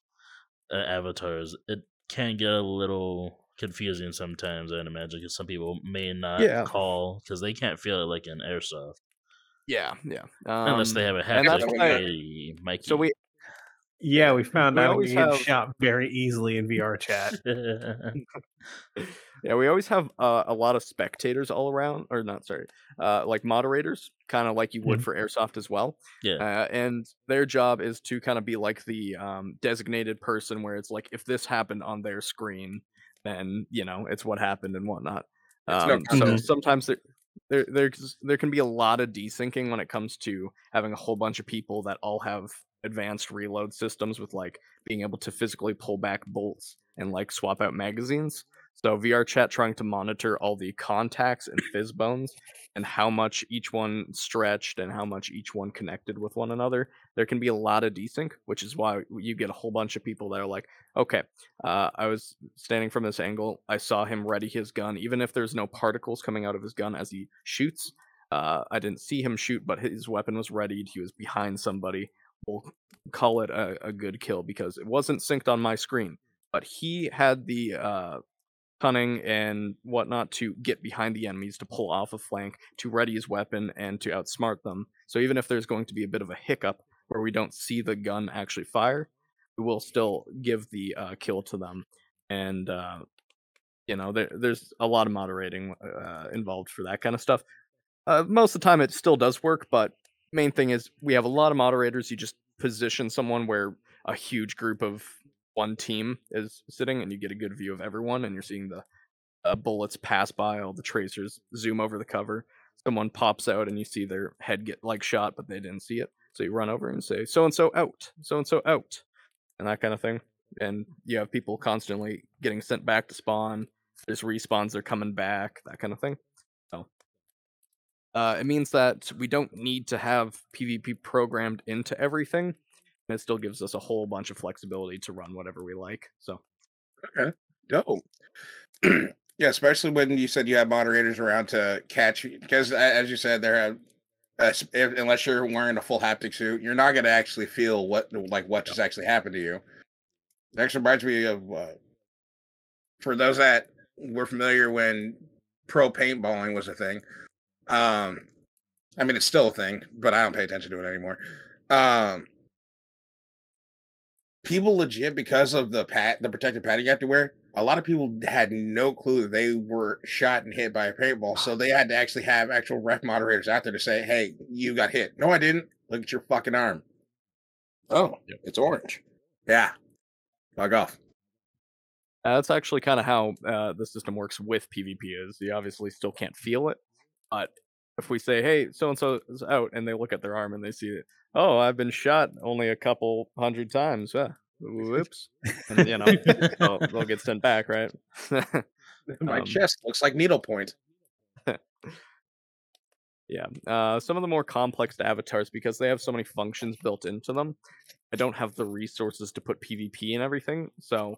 uh, avatars, it can get a little confusing sometimes. I'd imagine because some people may not Yeah. call because they can't feel it like an airsoft yeah. Yeah. unless they Um, have a and that's haptic. hey, Mikey. So we Yeah, we found We out we get have- shot very easily in VR chat. Yeah, we always have uh, a lot of spectators all around, or not, sorry, uh, like moderators, kind of like you would Mhm. for airsoft as well. yeah. Uh, and their job is to kind of be like the um, designated person, where it's like if this happened on their screen, then you know it's what happened and whatnot. It's no Um, so contest. sometimes there, there there's there can be a lot of desyncing when it comes to having a whole bunch of people that all have advanced reload systems with like being able to physically pull back bolts and like swap out magazines. So VR chat trying to monitor all the contacts and PhysBones and how much each one stretched and how much each one connected with one another. There can be a lot of desync, which is why you get a whole bunch of people that are like, okay, uh, I was standing from this angle, I saw him ready his gun, even if there's no particles coming out of his gun as he shoots. Uh, I didn't see him shoot, but his weapon was readied. He was behind somebody. We'll call it a, a good kill because it wasn't synced on my screen, but he had the uh, cunning and whatnot to get behind the enemies, to pull off a flank, to ready his weapon, and to outsmart them. So even if there's going to be a bit of a hiccup where we don't see the gun actually fire, we will still give the uh, kill to them. And uh, you know, there, there's a lot of moderating uh, involved for that kind of stuff. Uh, most of the time, it still does work, but main thing is we have a lot of moderators. You just position someone where a huge group of one team is sitting and you get a good view of everyone and you're seeing the uh, bullets pass by all the tracers zoom over the cover. Someone pops out and you see their head get like shot but they didn't see it. So you run over and say so and so out so and so out and that kind of thing. And you have people constantly getting sent back to spawn. There's respawns they're coming back that kind of thing uh, it means that we don't need to have pvp programmed into everything and it still gives us a whole bunch of flexibility to run whatever we like. So Okay. Dope. yeah, especially when you said you have moderators around to catch because as you said, there have uh, unless you're wearing a full haptic suit, you're not going to actually feel what like what just actually happened to you. It actually reminds me of uh, for those that were familiar when pro paintballing was a thing. Um, I mean, it's still a thing, but I don't pay attention to it anymore. Um, people legit because of the pat the protective padding you have to wear a lot of people had no clue that they were shot and hit by a paintball so they had to actually have actual ref moderators out there to say hey you got hit. No i didn't. Look at your fucking arm. Oh yep. it's orange. Yeah. Bug off. Uh, that's actually kind of how uh, the system works with pvp is you obviously still can't feel it but if we say hey so and so is out and they look at their arm and they see it oh, I've been shot only a couple hundred times. Yeah. Whoops. And, you know, they'll, they'll, get sent back, right? My um, chest looks like needlepoint. yeah. Uh, some of the more complex avatars, because they have so many functions built into them, I don't have the resources to put PvP and everything. So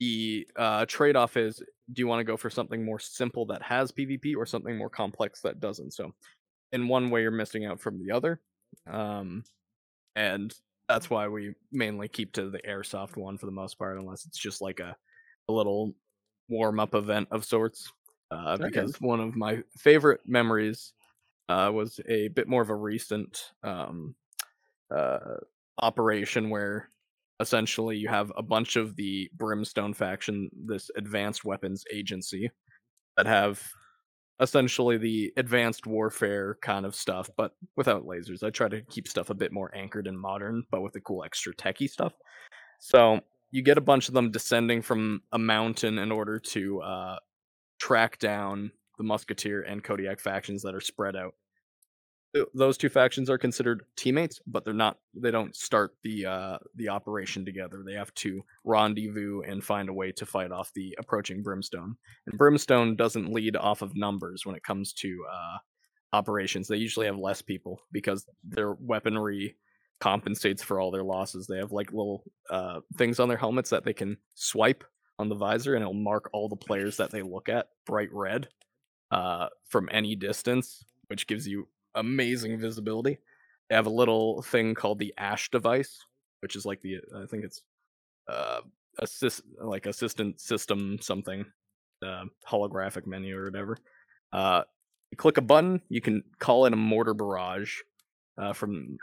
the uh, trade off is do you want to go for something more simple that has PvP or something more complex that doesn't? So, in one way, you're missing out from the other. Um, and that's why we mainly keep to the airsoft one for the most part, unless it's just like a, a little warm up event of sorts. Uh, okay. Because one of my favorite memories uh, was a bit more of a recent um, uh, operation where essentially you have a bunch of the Brimstone faction, this advanced weapons agency, that have essentially the advanced warfare kind of stuff, but without lasers. I try to keep stuff a bit more anchored and modern, but with the cool extra techie stuff. So you get a bunch of them descending from a mountain in order to uh, track down the Musketeer and Kodiak factions that are spread out those two factions are considered teammates, but they're not. They don't start the uh, the operation together. They have to rendezvous and find a way to fight off the approaching Brimstone. And Brimstone doesn't lead off of numbers when it comes to uh, operations. They usually have less people because their weaponry compensates for all their losses. They have like little uh, things on their helmets that they can swipe on the visor, and it'll mark all the players that they look at bright red uh, from any distance, which gives you amazing visibility. They have a little thing called the Ash device, which is like the I think it's uh assist like assistant system something, uh, holographic menu or whatever. Uh, you click a button, you can call in a mortar barrage uh, from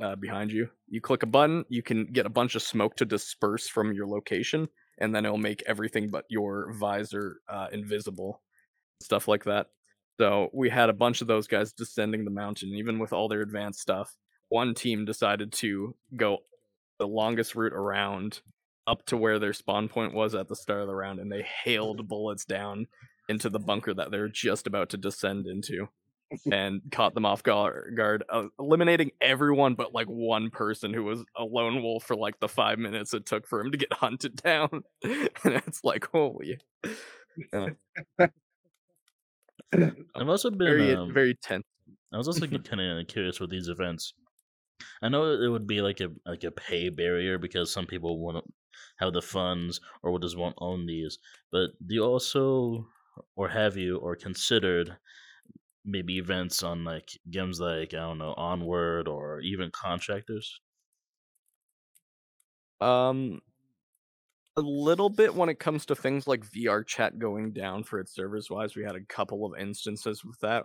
uh, behind you. You click a button, you can get a bunch of smoke to disperse from your location, and then it'll make everything but your visor uh, invisible. Stuff like that. So we had a bunch of those guys descending the mountain, even with all their advanced stuff. One team decided to go the longest route around up to where their spawn point was at the start of the round, and they hailed bullets down into the bunker that they're just about to descend into and caught them off guard, uh, eliminating everyone but like one person who was a lone wolf for like the five minutes it took for him to get hunted down and it's like holy uh, I've also been very um, very tense I was also kind of curious with these events. I know it would be like a like a pay barrier because some people won't have the funds or will just won't own these. But do you also or have you or considered maybe events on like games like I don't know Onward or even Contractors? Um, a little bit when it comes to things like VR chat going down for its servers wise. We had a couple of instances with that,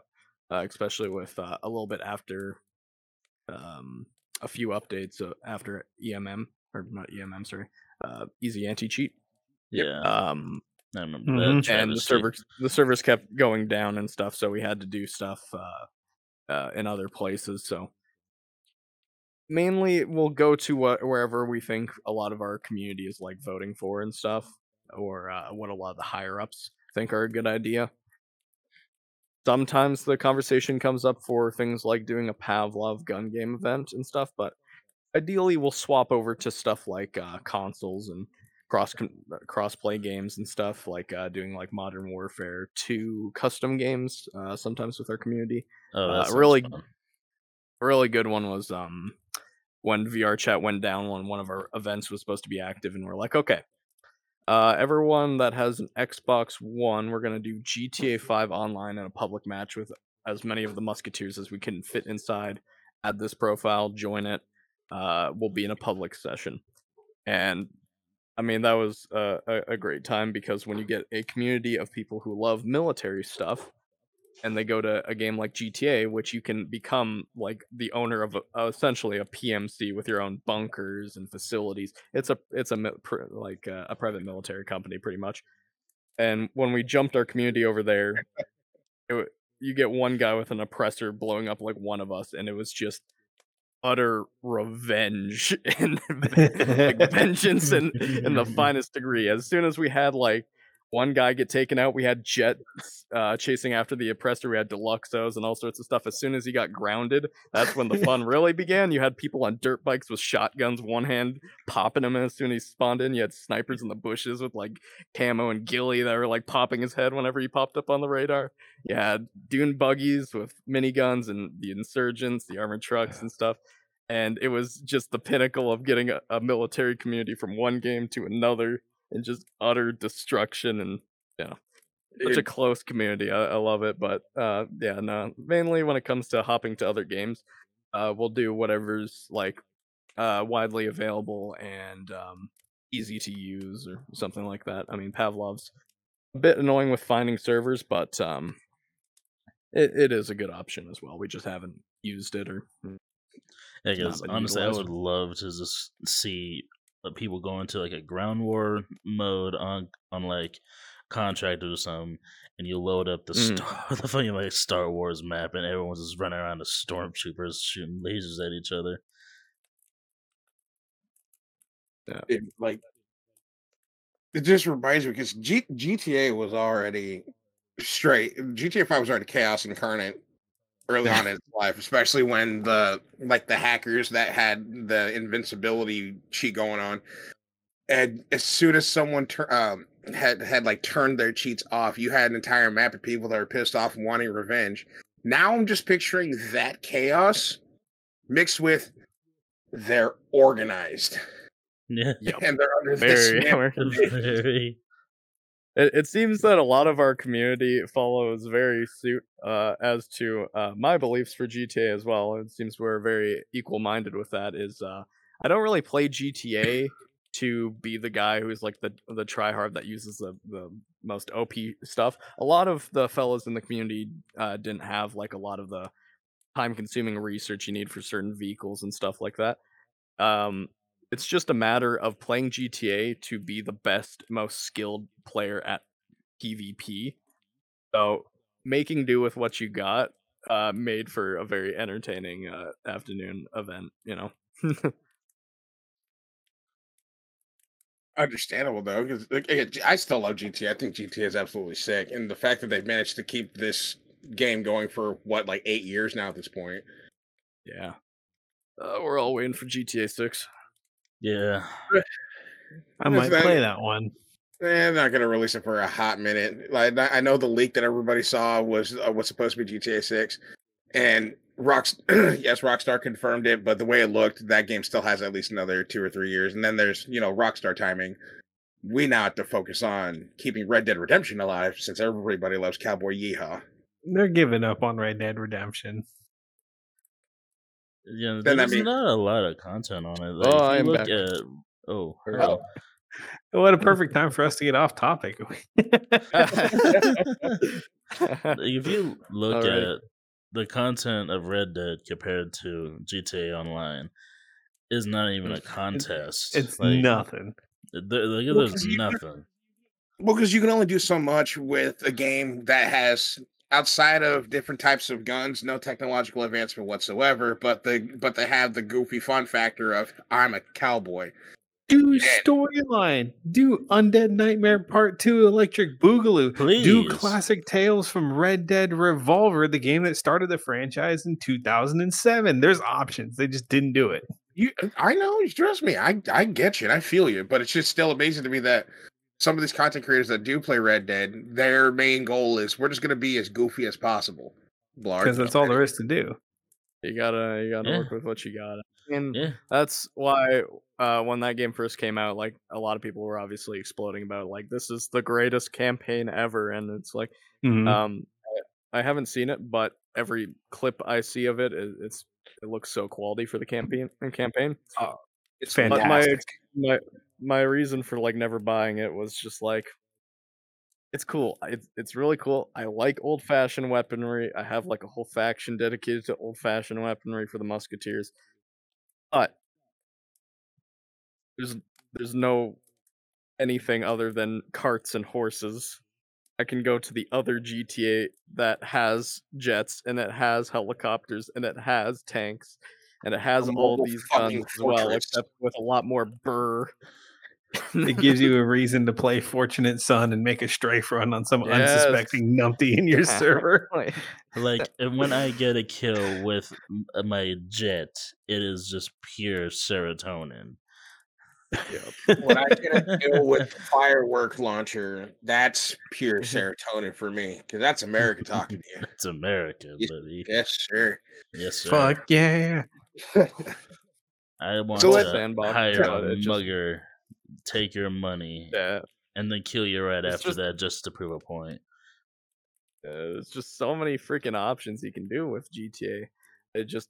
uh, especially with uh, a little bit after um, a few updates uh, after EMM or not EMM, sorry, uh, Easy Anti Cheat. Yeah, Um, I remember Mhm. that. and the travesty. servers the servers kept going down and stuff, so we had to do stuff uh, uh, in other places. So mainly we'll go to what, wherever we think a lot of our community is like voting for and stuff, or uh, what a lot of the higher ups think are a good idea. Sometimes the conversation comes up for things like doing a Pavlov gun game event and stuff, but ideally we'll swap over to stuff like uh, consoles and cross cross play games and stuff like uh, doing like Modern Warfare 2 custom games uh, sometimes with our community Oh, uh, really- fun. A really good one was um when VR chat went down when one of our events was supposed to be active and we're like, okay, uh, everyone that has an Xbox One, we're gonna do GTA 5 online in a public match with as many of the Musketeers as we can fit inside. Add this profile, join it. Uh, we'll be in a public session, and I mean that was uh, a, a great time because when you get a community of people who love military stuff, and they go to a game like GTA, which you can become like the owner of a, essentially a PMC with your own bunkers and facilities. It's a it's a pr- like uh, a private military company pretty much. And when we jumped our community over there, it, you get one guy with an oppressor blowing up like one of us, and it was just utter revenge and like vengeance in, in the finest degree. As soon as we had like one guy get taken out, we had jets uh, chasing after the oppressor. We had deluxos and all sorts of stuff. As soon as he got grounded, that's when the fun really began. You had people on dirt bikes with shotguns, one hand popping him as soon as he spawned in. You had snipers in the bushes with like camo and ghillie that were like popping his head whenever he popped up on the radar. You had dune buggies with miniguns and the insurgents, the armored trucks and stuff and it was just the pinnacle of getting a, a military community from one game to another and just utter destruction and yeah such a close community I, I love it but uh yeah no mainly when it comes to hopping to other games uh we'll do whatever's like uh widely available and um easy to use or something like that. I mean pavlov's a bit annoying with finding servers but um it, it is a good option as well we just haven't used it or Yeah, because honestly, I would love to just see people go into like a ground war mode on on like contractors or something, and you load up the Mhm. star the fucking like Star Wars map, and everyone's just running around as stormtroopers shooting lasers at each other. it, like it just reminds me because G- GTA was already straight. GTA Five was already chaos incarnate early on in his life, especially when the like the hackers that had the invincibility cheat going on, and as soon as someone tur- um, had had like turned their cheats off, you had an entire map of people that were pissed off and wanting revenge. Now I'm just picturing that chaos mixed with they're organized Yeah, Yep. and they're under this very man- very. It, it seems that a lot of our community follows very suit uh, as to uh, my beliefs for GTA as well. It seems we're very equal minded with that. Is uh, I don't really play GTA to be the guy who's like the the tryhard that uses the the most OP stuff. A lot of the fellows in the community uh, didn't have like a lot of the time consuming research you need for certain vehicles and stuff like that. Um, it's just a matter of playing GTA to be the best, most skilled player at PvP. So making do with what you got uh, made for a very entertaining uh, afternoon event. You know, understandable though, because I still love GTA. I think GTA is absolutely sick, and the fact that they've managed to keep this game going for what like eight years now at this point. Yeah. Uh, we're all waiting for GTA Six. Yeah. I might not- play that one. Eh, they're not going to release it for a hot minute. Like I I know the leak that everybody saw was uh, was supposed to be GTA Six, and Rocks yes Rockstar confirmed it, but the way it looked, that game still has at least another two or three years. And then there's you know Rockstar timing. We now have to focus on keeping Red Dead Redemption alive since everybody loves Cowboy Yeehaw. They're giving up on Red Dead Redemption. Yeah, Then that there's mean- not a lot of content on it. Like, Oh, I am look back. at oh, Oh. What a perfect time for us to get off topic. If you look Alright. at the content of Red Dead compared to GTA Online, is not even a contest. it's like, nothing. there- like, Well, there's 'cause you- nothing. Well, because you can only do so much with a game that has outside of different types of guns, no technological advancement whatsoever. But the but they have the goofy fun factor of I'm a cowboy. Do storyline. Do Undead Nightmare Part 2 Electric Boogaloo. Do classic tales from Red Dead Revolver, the game that started the franchise in 2007. There's options. They just didn't do it. You, I know. Trust me. I I get you. and I feel you. But it's just still amazing to me that some of these content creators that do play Red Dead, their main goal is we're just going to be as goofy as possible. Because that's all there is to do. you gotta you gotta Yeah. work with what you got. And Yeah. that's why uh, when that game first came out, like a lot of people were obviously exploding about like this is the greatest campaign ever, and it's like Mhm. um, I I haven't seen it, but every clip I see of it, it it's it looks so quality for the campaign campaign. It's But my Fantastic. my my reason for like never buying it was just like it's cool. It's it's really cool. I like old fashioned weaponry. I have like a whole faction dedicated to old fashioned weaponry for the musketeers. But there's there's no anything other than carts and horses. I can go to the other GTA that has jets and it has helicopters and it has tanks and it has all these guns as well, except with a lot more burr. It gives you a reason to play Fortunate Son and make a strafe run on some Yes. unsuspecting numpty in your server. Like, Like and when I get a kill with uh, my jet, it is just pure serotonin. when I get a kill with firework launcher, that's pure serotonin for me because that's America talking to you. It's America, Yes. buddy. Yes, sir. Yes, sir. Fuck yeah. I want So to Sandbox, hire but a it just- mugger, take your money, yeah, and then kill you right It's after just- that just to prove a point. uh, there's just so many freaking options you can do with GTA. It just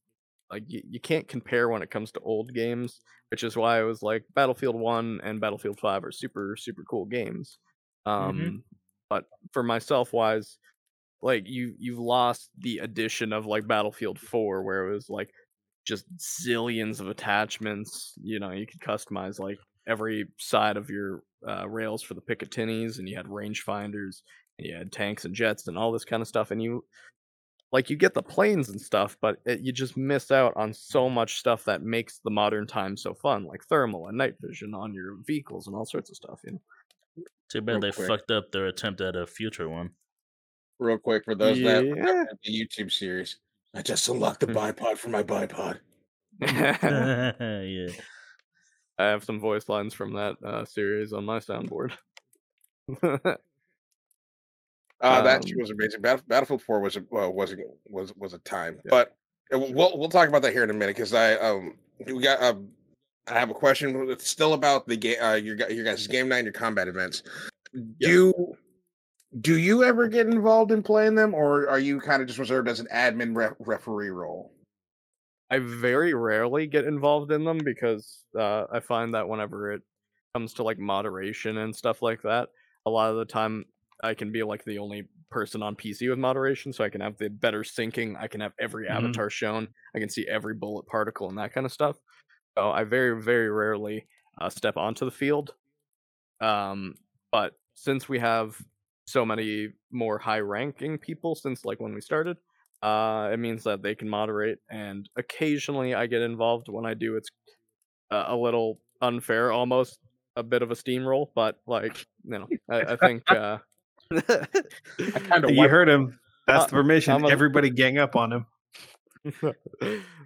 like you, you can't compare when it comes to old games, which is why I was like Battlefield 1 and Battlefield 5 are super super cool games. Um but for myself wise like you you've lost the addition of like Battlefield 4 where it was like just zillions of attachments, you know, you could customize like every side of your uh, rails for the Picatinnys and you had rangefinders and you had tanks and jets and all this kind of stuff and you like you get the planes and stuff but it, you just miss out on so much stuff that makes the modern time so fun like thermal and night vision on your vehicles and all sorts of stuff you know Too bad Real they quick. fucked up their attempt at a future one. Real quick for those that Yeah. remember the YouTube series, I just unlocked the bipod for my bipod. i have some voice lines from that uh, series on my soundboard Uh, that Um, was amazing. Battle, Battlefield Four was a well, was a, was was a time, Yeah. but uh, we'll we'll talk about that here in a minute because I um we got um I have a question. It's still about the game. Uh, your your guys' game night and your combat events. Do do you ever get involved in playing them, or are you kind of just reserved as an admin ref, referee role? I very rarely get involved in them because uh, I find that whenever it comes to like moderation and stuff like that, a lot of the time I can be like the only person on PC with moderation, so I can have the better syncing. I can have every Mhm. avatar shown. I can see every bullet particle and that kind of stuff. So I very very rarely uh, step onto the field. Um, but since we have so many more high ranking people since like when we started, uh, it means that they can moderate, and occasionally I get involved. When I do, it's uh, a little unfair almost a bit of a steamroll, but like you know, I, I think uh, I kind of You heard him. That's Uh, the permission. A- Everybody gang up on him.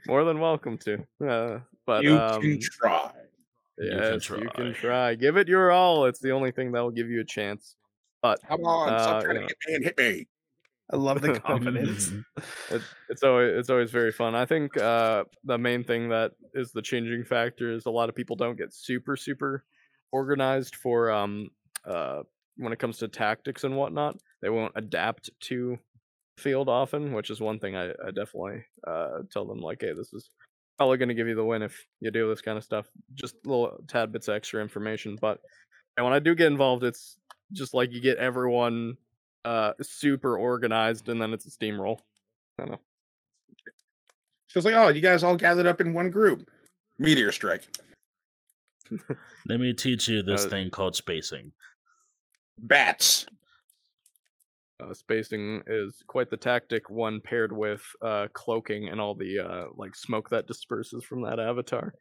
more than welcome to. Uh, but you um, can try. You can yes, you can try. try. Give it your all. It's the only thing that will give you a chance. But Come on, uh, stop trying you to hit me and hit me. I love the confidence. it, it's always it's always very fun. I think uh, the main thing that is the changing factor is a lot of people don't get super super organized for um uh when it comes to tactics and whatnot. They won't adapt to field often, which is one thing I, I definitely uh tell them like, hey, this is probably going to give you the win if you do this kind of stuff. Just little tad bits of extra information, but and when I do get involved, it's just like you get everyone uh super organized and then it's a steamroll. I don't know. So it's like, oh, you guys all gathered up in one group. Meteor strike. Let me teach you this Uh, thing called spacing. Bats. Uh, spacing is quite the tactic. One paired with uh, cloaking and all the uh, like smoke that disperses from that avatar.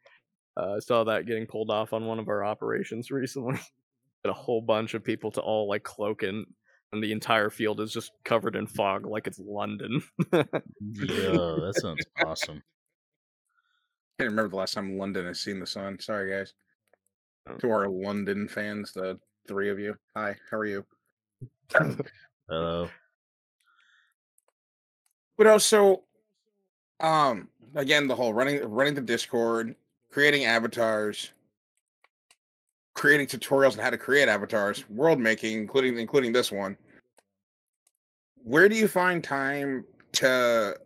Uh, I saw that getting pulled off on one of our operations recently. Had a whole bunch of people to all like cloak in, and the entire field is just covered in fog, like it's London. yeah, that sounds awesome. I can't remember the last time London has seen the sun. Sorry, guys. Oh. To our London fans, the three of you. Hi, how are you? Hello. But also, um, again, the whole running running the Discord, creating avatars, creating tutorials on how to create avatars, world making, including including this one. Where do you find time to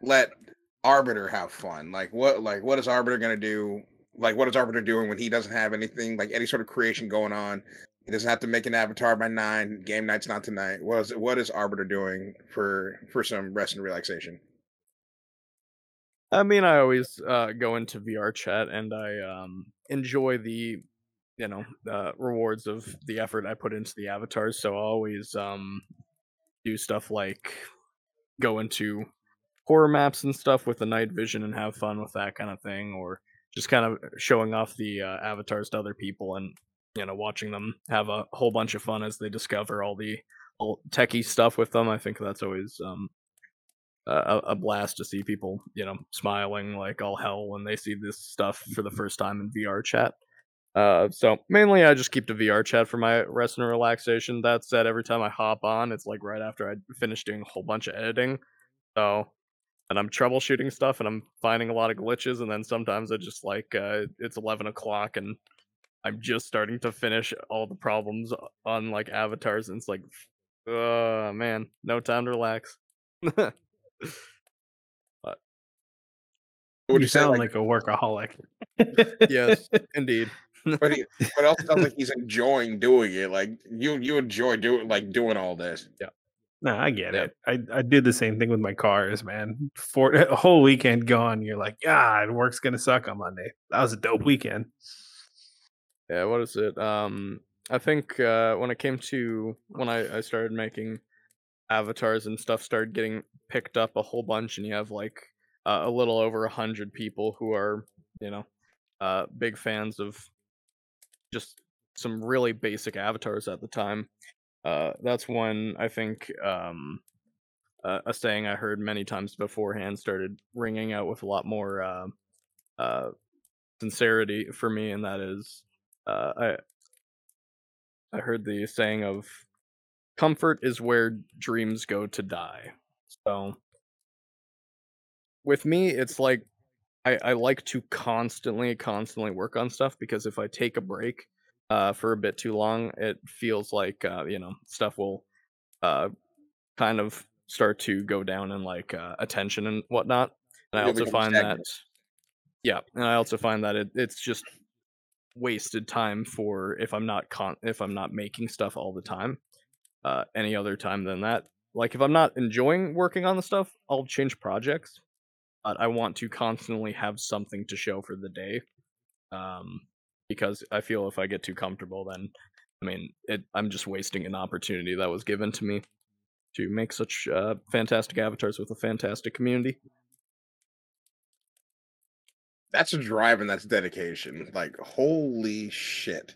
let Arbiter have fun? Like what like what is Arbiter gonna do? Like what is Arbiter doing when he doesn't have anything like any sort of creation going on? He doesn't have to make an avatar by nine. Game night's not tonight. What is what is Arbiter doing for for some rest and relaxation? I mean, I always uh, go into VR chat and I um, enjoy the, you know, uh, rewards of the effort I put into the avatars. So I always um, do stuff like go into horror maps and stuff with the night vision and have fun with that kind of thing, or just kind of showing off the uh, avatars to other people and you know watching them have a whole bunch of fun as they discover all the all techie stuff with them. I think that's always um, a, a blast to see people, you know, smiling like all hell when they see this stuff for the first time in VR chat. Uh, so mainly I just keep the VR chat for my rest and relaxation. That said, every time I hop on, it's like right after I finish doing a whole bunch of editing. So, and I'm troubleshooting stuff and I'm finding a lot of glitches. And then sometimes I just like, uh, it's 11 o'clock and I'm just starting to finish all the problems on like avatars. And it's like, uh, man, no time to relax. Would you you sound like, like, a workaholic. yes, indeed. but he, but also sounds like he's enjoying doing it. Like you you enjoy doing like doing all this. Yeah. No, I get Yeah. it. I, I did the same thing with my cars, man. For a whole weekend gone, you're like, God, work's gonna suck on Monday. That was a dope weekend. Yeah, what is it? Um, I think uh, when it came to when I, I started making avatars and stuff started getting picked up a whole bunch, and you have like uh, a little over a hundred people who are you know uh, big fans of just some really basic avatars at the time. Uh, that's when I think um, uh, a saying I heard many times beforehand started ringing out with a lot more uh, uh, sincerity for me, and that is uh, I I heard the saying of comfort is where dreams go to die. So with me, it's like I, I like to constantly, constantly work on stuff because if I take a break uh, for a bit too long, it feels like uh, you know stuff will uh, kind of start to go down in like uh, attention and whatnot. And I also find stagnant. that yeah, and I also find that it, it's just wasted time for if I'm not con if I'm not making stuff all the time. Uh, any other time than that, like if I'm not enjoying working on the stuff, I'll change projects. But I want to constantly have something to show for the day, um, because I feel if I get too comfortable, then I mean, it, I'm just wasting an opportunity that was given to me to make such uh, fantastic avatars with a fantastic community. that's a drive and that's dedication. Like holy shit.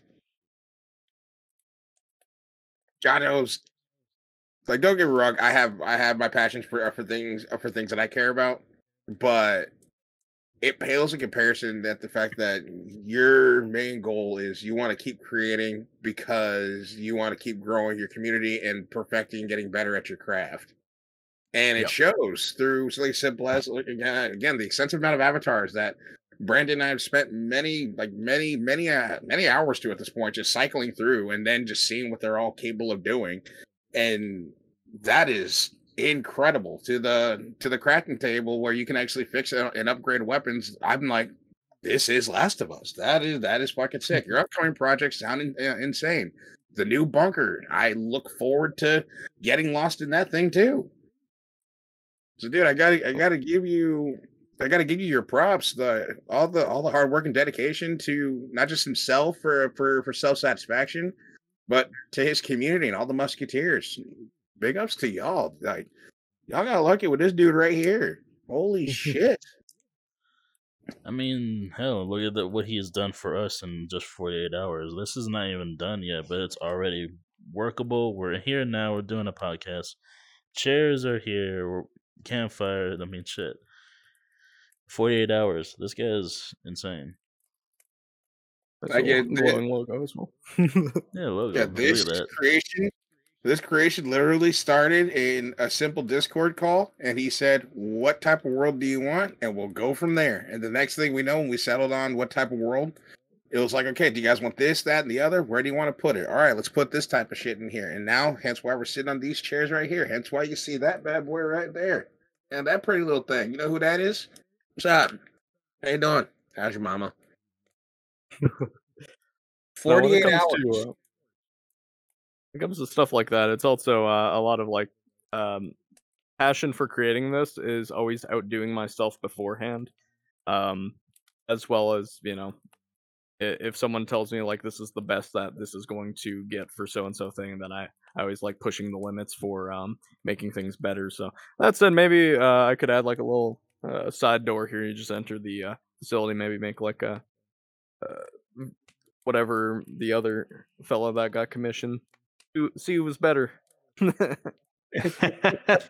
God knows. Like, don't get me wrong. I have I have my passions for for things for things that I care about, but it pales in comparison that the fact that your main goal is you want to keep creating because you want to keep growing your community and perfecting getting better at your craft and it Yep. shows through something simple as like, again, again the extensive amount of avatars that brandon and i have spent many like many many uh, many hours to at this point just cycling through and then just seeing what they're all capable of doing and that is incredible to the to the crafting table where you can actually fix and upgrade weapons. I'm like this is last of us. That is that is fucking sick. Your upcoming projects sound uh, insane. The new bunker i look forward to getting lost in that thing too. So dude i gotta i gotta give you i gotta give you your props the all the all the hard work and dedication to not just himself for for for self-satisfaction but to his community and all the musketeers big ups to y'all. Like y'all got lucky with this dude right here. Holy shit. I mean, hell, look at the, what he has done for us in just 48 hours. This is not even done yet, but it's already workable. We're here now. We're doing a podcast. Chairs are here. We're, campfire. I mean, shit. 48 hours. This guy is insane. That's I a get that. glowing logo as well. Yeah, look, Yeah, this that. creation this creation literally started in a simple Discord call and he said, What type of world do you want? And we'll go from there. And the next thing we know, when we settled on what type of world, it was like, okay, do you guys want this, that, and the other? Where do you want to put it? All right, let's put this type of shit in here. And now, hence why we're sitting on these chairs right here. Hence why you see that bad boy right there. And that pretty little thing. You know who that is? What's up? How you doing? How's your mama? Now, when it 48 hours. to, uh, it comes to stuff like that, it's also uh, a lot of like um, passion for creating this is always outdoing myself beforehand, um, as well as you know, if someone tells me like this is the best that this is going to get for so and so thing, then I I always like pushing the limits for um, making things better. So that said, maybe uh, I could add like a little uh, side door here. You just enter the uh, facility, maybe make like a uh, whatever the other fellow that got commissioned. Who- See who was better. that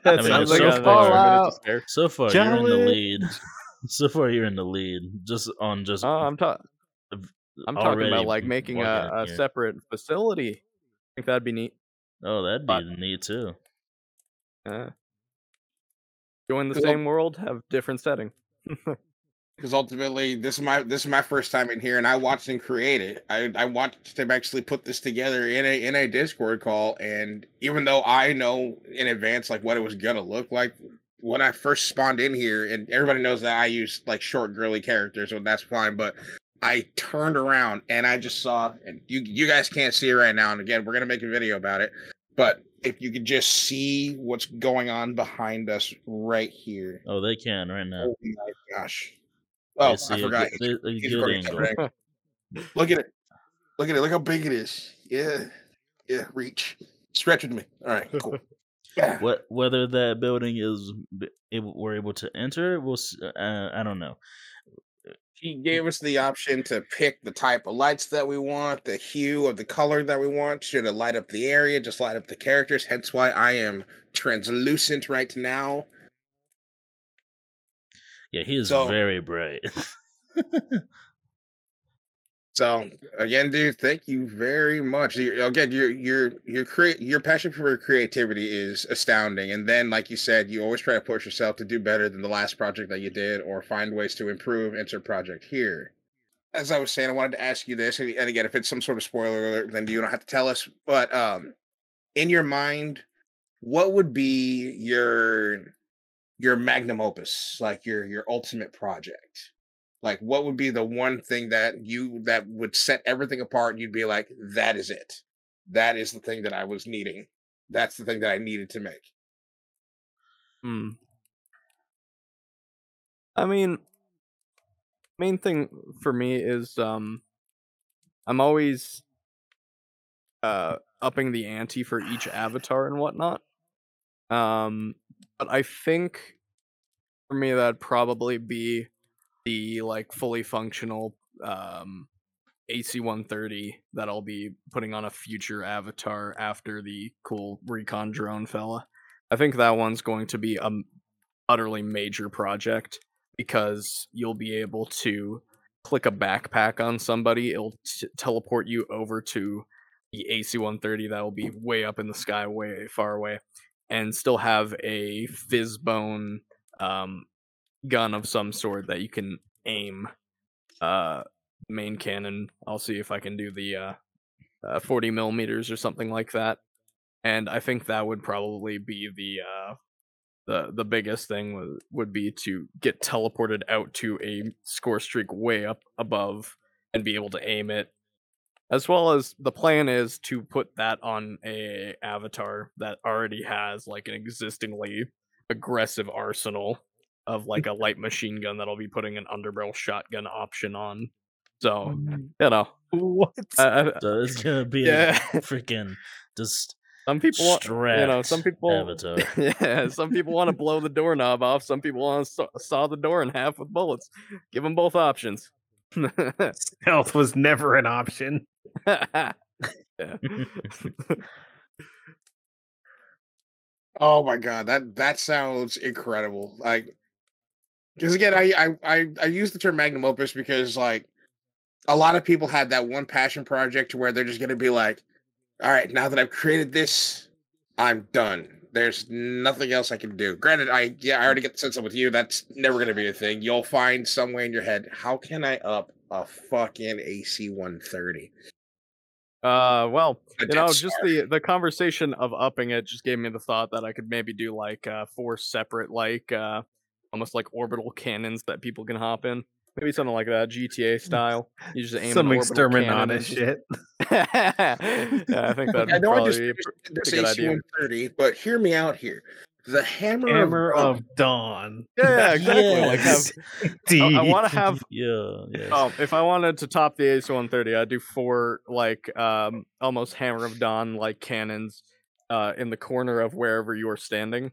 I mean, sounds so a far- Fallout. So far, you're in the lead. so far, you're in the lead. Just on just. Uh, I'm talking. I'm talking about like making a, a separate facility. I think that'd be neat. Oh, that'd but- be neat too. Uh, join the Cool. same world, have different setting. because ultimately this is my this is my first time in here and i watched him create it i i watched him actually put this together in a in a discord call and even though i know in advance like what it was gonna look like when i first spawned in here and everybody knows that i use like short girly characters so that's fine but i turned around and i just saw and you you guys can't see it right now and again we're gonna make a video about it but if you could just see what's going on behind us right here Oh, they can right now. Oh my gosh. They Oh, see I a forgot. good- they- a good recording angle. Look at it. Look at it. Look how big it is. Yeah. Yeah. Reach. Stretch with me. All right. Cool. What whether that building is able, we're able to enter, we'll. Uh, I don't know. He gave us the option to pick the type of lights that we want, the hue of the color that we want. Should it light up the area? Just light up the characters. Hence why I am translucent right now. Yeah, he is So- very bright. So again, dude, thank you very much. You- Again, your your your create your passion for creativity is astounding. And then, like you said, you always try to push yourself to do better than the last project that you did, or find ways to improve. Enter project here. As I was saying, I wanted to ask you this, and and again, if it's some sort of spoiler alert, then you don't have to tell us. But um, in your mind, what would be your your magnum opus, like your your ultimate project? like what would be the one thing that you that would set everything apart and you'd be like that is it that is the thing that i was needing that's the thing that i needed to make Hmm. I mean, main thing for me is um, I'm always uh upping the ante for each avatar and whatnot. Um, but I think for me that'd probably be the like fully functional um, AC-130 that I'll be putting on a future avatar after the cool recon drone fella. I think that one's going to be a utterly major project because you'll be able to click a backpack on somebody, it'll t- teleport you over to the AC-130 that will be way up in the sky, way far away, and still have a PhysBone um, gun of some sort that you can aim uh, main cannon. I'll see if I can do the uh, uh, 40 millimeters or something like that. And I think that would probably be the uh, the the biggest thing would be to get teleported out to a score streak way up above and be able to aim it as well as the plan is to put that on a avatar that already has like an existingly aggressive arsenal of like a light machine gun that I'll be putting an underbarrel shotgun option on. Oh, so you know, What? I, I, So it's gonna be Yeah. a freaking just some people want, you know, some people, avatar. yeah, some people want to blow the doorknob off. Some people want to saw, saw the door in half with bullets. Give them both options. Stealth was never an option. Oh my god, that that sounds incredible. Like, because again, I, I I I use the term magnum opus because like a lot of people had that one passion project where they're just gonna be like, all right, now that I've created this, I'm done. There's nothing else I can do. Granted, I yeah, I already get the sense that with you, that's never gonna be a thing. You'll find some way in your head, how can I up a fucking AC 130? Uh, well, you know, just Star. the the conversation of upping it just gave me the thought that I could maybe do like uh four separate like uh almost like orbital cannons that people can hop in. Maybe something like that, GTA style. You just aim Some an orbital cannon and exterminata just- shit. yeah, I think that'd I know I just be a finished pr- this pretty good idea. 130, but hear me out here. The hammer, Hammer of, of Dawn. Yeah, exactly. Like have Yes. I, want to have yeah, yeah. Oh, if I wanted to top the Ace 130, I'd do four like um almost Hammer of Dawn like cannons uh in the corner of wherever you are standing.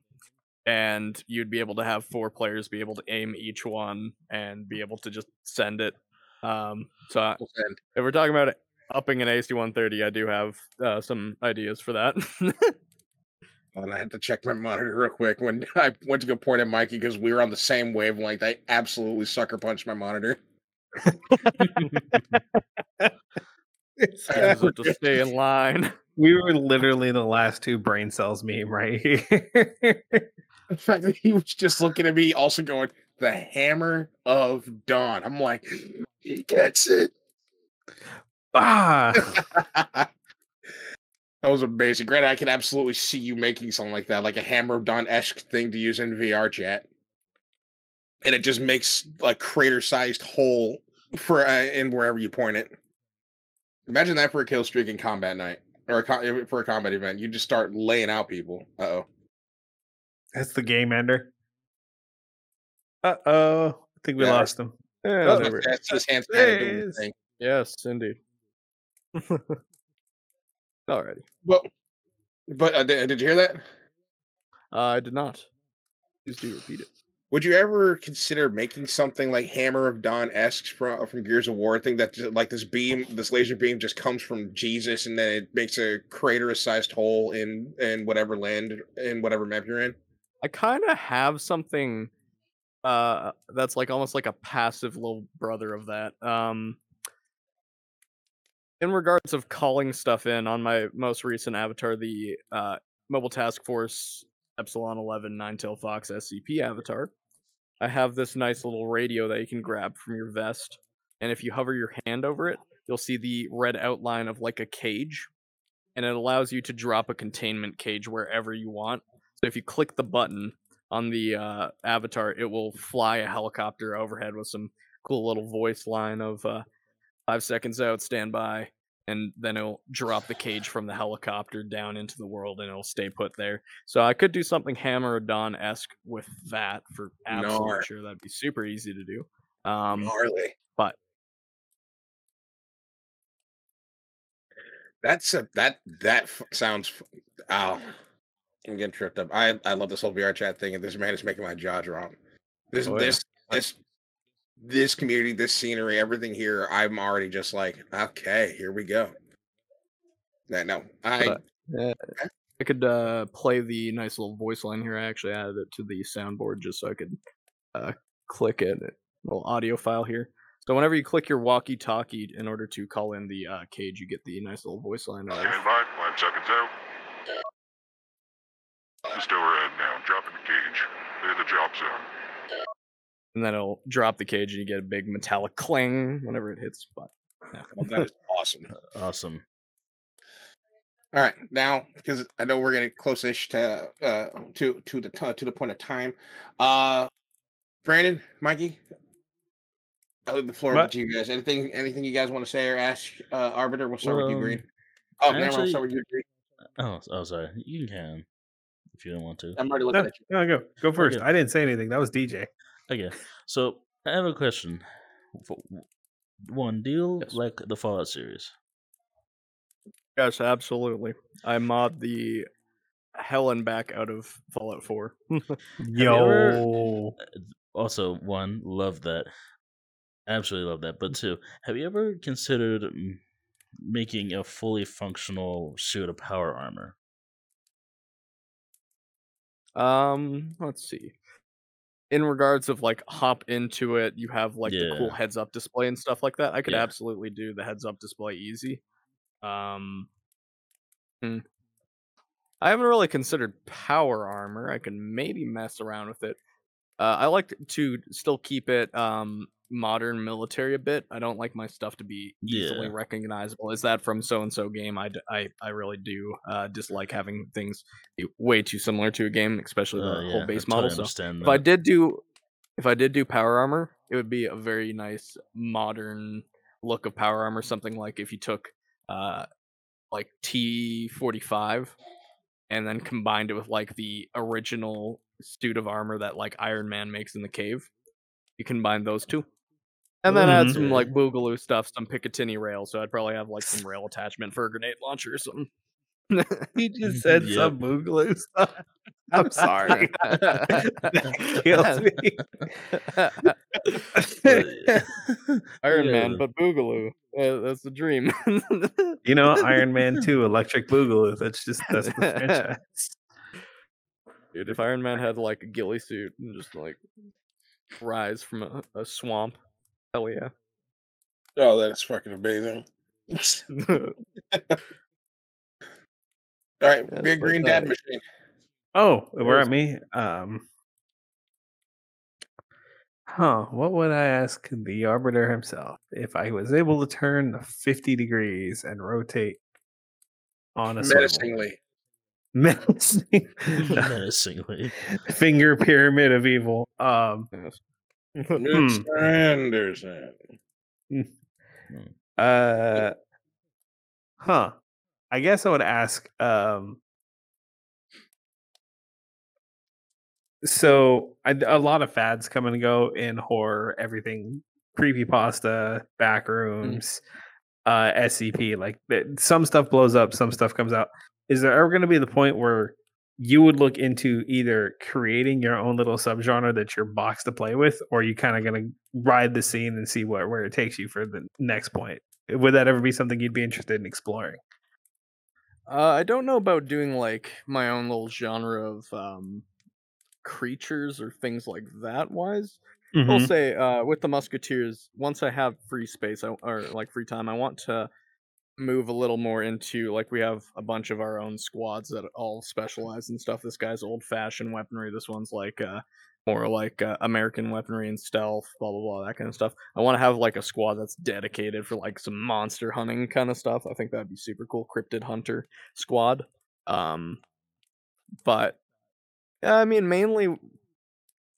And you'd be able to have four players be able to aim each one and be able to just send it. Um so I- and if we're talking about upping an AC 130, I do have uh, some ideas for that. And I had to check my monitor real quick when I went to go point at Mikey because we were on the same wavelength. I absolutely sucker punched my monitor. Use it to stay in line. we were literally the last two brain cells meme right here. The fact that he was just looking at me, also going, "The Hammer of Dawn." I'm like, he gets it. ah, that was amazing. Granted, I can absolutely see you making something like that, like a Hammer Dawn esque thing to use in VR chat, and it just makes a crater-sized hole for uh, in wherever you point it. Imagine that for a kill streak in combat night, or a co- for a combat event. You just start laying out people. Uh oh. that's the game ender. Uh oh, I think we Yeah. lost him. Yeah, Oh, That's his hands There kinda it doing the is. thing. yes, indeed. Alrighty. Well, but uh, did, did you hear that? Uh, I did not. Please do repeat it. Would you ever consider making something like Hammer of Dawn esque from from Gears of War? Thing that like this beam, this laser beam, just comes from Jesus, and then it makes a crater-sized hole in in whatever land in whatever map you're in. I kind of have something uh that's like almost like a passive little brother of that. Um in regards of calling stuff in on my most recent avatar, the uh Mobile Task Force Epsilon 11 Nine-Tail Fox SCP avatar, I have this nice little radio that you can grab from your vest, and if you hover your hand over it, you'll see the red outline of like a cage, and it allows you to drop a containment cage wherever you want. So if you click the button on the uh, avatar, it will fly a helicopter overhead with some cool little voice line of uh, five seconds out, stand by, and then it'll drop the cage from the helicopter down into the world and it'll stay put there. So I could do something Hammer Dawn esque with that for absolute sure. That'd be super easy to do. Um, Gnarly. but- That's a that that f- sounds. Ow, I'm getting tripped up. I I love this whole VR chat thing, and this man is making my jaw drop. This Oh, yeah. this this this community, this scenery, everything here, I'm already just like, okay, here we go. Yeah, no, I But, uh, I could uh, play the nice little voice line here. I actually added it to the soundboard just so I could uh, click it. a Little audio file here. So whenever you click your walkie-talkie in order to call in the uh, cage, you get the nice little voice line. Of, Stand by, five seconds out. Just overhead now, dropping the cage. Clear the drop zone. And then it'll drop the cage, and you get a big metallic clang whenever it hits. But well, that is awesome. Awesome. All right, now because I know we're getting close-ish to uh to to the t- to the point of time. Uh Brandon, Mikey, I leave the floor What? to you guys. Anything anything you guys want to say or ask uh Arbiter? We'll start with you, Green. Oh, never mind. I'll start with you, Green. Oh, oh, sorry. You can if you don't want to. I'm already looking No, at you. no, go go first. Okay. I didn't say anything. That was DJ. Okay, so I have a question. For- One, do you Yes. like the Fallout series? yes, absolutely. I mod the hell and back out of Fallout 4. you ever- Yo, Also, one, love that. Absolutely love that. But two, have you ever considered mm, making a fully functional suit of power armor? Um, let's see. In regards of like hop into it, you have like the cool Yeah. heads up display and stuff like that. I could Yeah. absolutely do the heads up display easy. Um, hmm. I haven't really considered power armor. I can maybe mess around with it. Uh, I like to still keep it um modern military a bit. I don't like my stuff to be easily Yeah. recognizable. Is that from so and so game? I, I, I really do uh, dislike having things way too similar to a game, especially the Uh, yeah, whole base totally model. So understand if I did do if I did do power armor, it would be a very nice modern look of power armor. Something like if you took uh like T forty five and then combined it with like the original suit of armor that like Iron Man makes in the cave. You combine those two. And then add some Mhm. like boogaloo stuff, some Picatinny rail. So I'd probably have like some rail attachment for a grenade launcher or something. he just said Yep. some boogaloo stuff. I'm sorry. that kills me. Iron Man, but Boogaloo. Uh, that's the dream. You know, Iron Man 2, Electric Boogaloo. That's just that's the franchise. Dude, if Iron Man had like a ghillie suit and just like rise from a, a swamp, hell yeah. Oh, that is fucking amazing. All right, Yeah, big green dad machine. Oh, we're There's- at me. Um, huh? What would I ask the arbiter himself if I was able to turn 50 degrees and rotate on a swivel? Menacingly. Menacing. Menacingly. Finger pyramid of evil. Um, Yes. Miss Anderson. uh, huh? I guess I would ask. Um, so I, a lot of fads come and go in horror. Everything creepy pasta, back rooms, uh, SCP. Like some stuff blows up, some stuff comes out. Is there ever going to be the point where you would look into either creating your own little subgenre that you're box to play with, or you kind of going to ride the scene and see what where it takes you for the next point? Would that ever be something you'd be interested in exploring? Uh, I don't know about doing like my own little genre of um, creatures or things like that. Wise, Mm-hmm. I'll say uh, with the Musketeers, once I have free space I, or like free time, I want to move a little more into like we have a bunch of our own squads that all specialize in stuff. This guy's old fashioned weaponry. This one's like uh, more like uh, American weaponry and stealth, blah blah blah, that kind of stuff. I want to have like a squad that's dedicated for like some monster hunting kind of stuff. I think that'd be super cool. Cryptid hunter squad. Um, but yeah, I mean mainly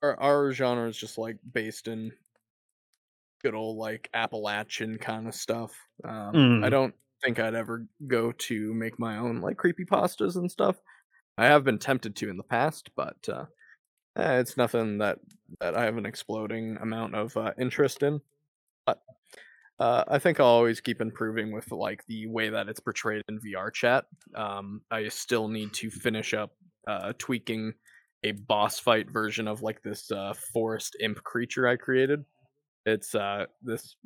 our our genre is just like based in good old like Appalachian kind of stuff. Um, I Mm. don't think I'd ever go to make my own like creepy pastas and stuff. I have been tempted to in the past, but uh, eh, it's nothing that that I have an exploding amount of uh, interest in. But uh, I think I'll always keep improving with like the way that it's portrayed in VR chat. Um, I still need to finish up uh, tweaking a boss fight version of like this uh, forest imp creature I created. It's uh this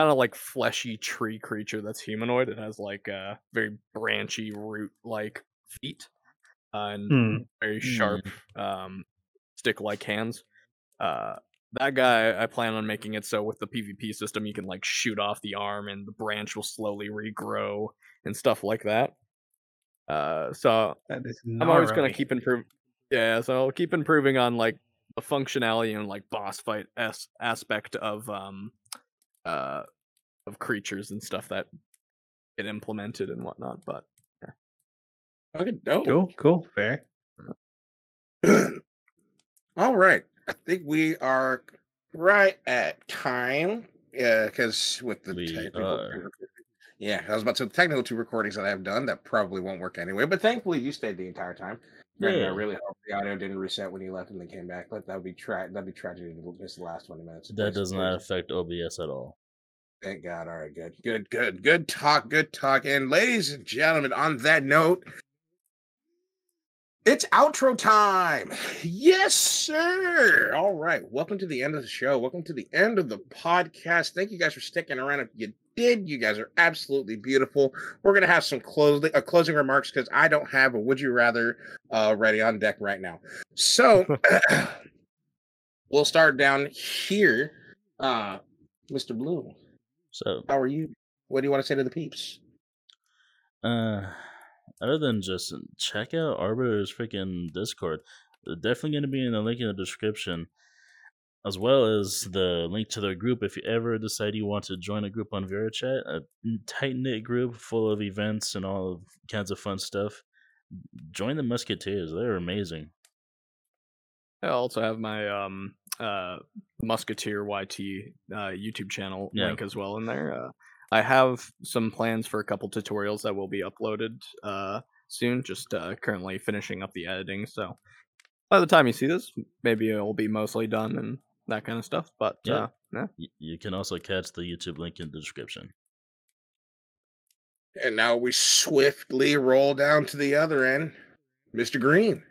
kind of like fleshy tree creature that's humanoid. It has like a very branchy root like feet uh, and Hmm. very sharp um stick like hands. Uh that guy I plan on making it so with the PvP system you can like shoot off the arm and the branch will slowly regrow and stuff like that. Uh so That I'm always gonna keep improving. Yeah, so I'll keep improving on like the functionality and like boss fight s aspect of um uh of creatures and stuff that get implemented and whatnot. But Okay, dope. Cool, cool, fair. All right. I think we are right at time. Yeah, because with the We technical are. yeah, I was about to the technical two recordings that I've done that probably won't work anyway. But thankfully, you stayed the entire time. Granted, I really hope the audio didn't reset when you left and then came back. But that would be tra- that'd be tragedy to miss the last twenty minutes. That does not affect OBS at all. Thank God. All right, good, good, good, good talk, good talk. And ladies and gentlemen, on that note, it's outro time. Yes, sir. All right. Welcome to the end of the show. Welcome to the end of the podcast. Thank you guys for sticking around. If you did, you guys are absolutely beautiful. We're gonna have some closing uh, closing remarks because I don't have a would you rather uh, ready on deck right now. So we'll start down here. Uh, Mr. Blue. So, How are you? What do you want to say to the peeps? uh, other than just check out Arbiter's freaking Discord, they're definitely going to be in the link in the description, as well as the link to their group. If you ever decide you want to join a group on VRChat, a tight knit group full of events and all kinds of fun stuff, join the Musketeers. They're amazing. I also have my um uh Musketeer YT uh YouTube channel Yeah. link as well in there. Uh, I have some plans for a couple tutorials that will be uploaded uh soon. Just uh, currently finishing up the editing, so by the time you see this, maybe it'll be mostly done and that kind of stuff. But Yeah. uh, yeah, Y- You can also catch the YouTube link in the description. And now we swiftly roll down to the other end. Mr. Green.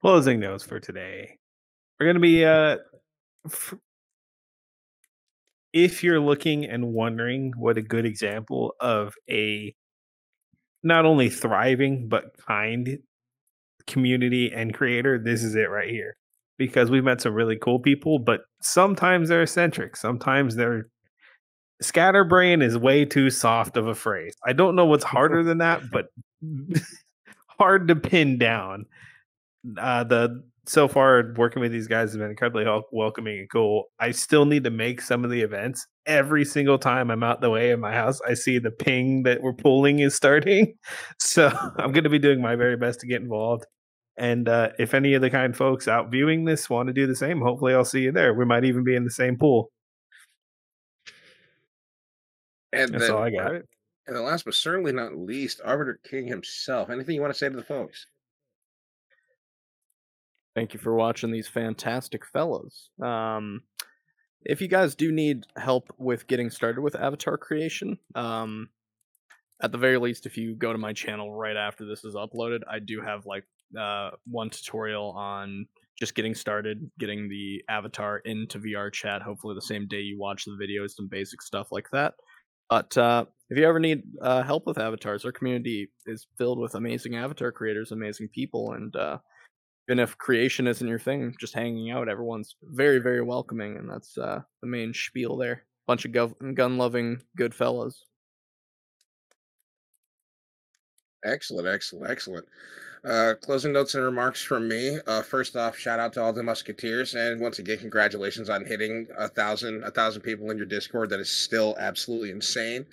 Closing notes for today. We're gonna be uh f- if you're looking and wondering what a good example of a not only thriving but kind community and creator, this is it right here. Because we've met some really cool people, but sometimes they're eccentric. Sometimes they're scatterbrain is way too soft of a phrase. I don't know what's harder than that, but hard to pin down. Uh, the so far working with these guys has been incredibly welcoming and cool. I still need to make some of the events. Every single time I'm out the way in my house, I see the ping that we're pulling is starting. So I'm going to be doing my very best to get involved. And uh, if any of the kind folks out viewing this want to do the same, hopefully I'll see you there. We might even be in the same pool. And That's then, all I got. and then last but certainly not least, Arbiter King himself. Anything you want to say to the folks? Thank you for watching these fantastic fellows. Um, if you guys do need help with getting started with avatar creation, um, at the very least, if you go to my channel right after this is uploaded, I do have like uh, one tutorial on just getting started, getting the avatar into VR chat. Hopefully, the same day you watch the video, some basic stuff like that. But uh, if you ever need uh, help with avatars, our community is filled with amazing avatar creators, amazing people, and uh, even if creation isn't your thing, just hanging out, everyone's very, very welcoming, and that's uh, the main spiel there. Bunch of gov- gun-loving good fellas. Excellent, excellent, excellent. Uh, closing notes and remarks from me. Uh, first off, shout out to all the Musketeers, and once again, congratulations on hitting a thousand, a thousand people in your Discord. That is still absolutely insane.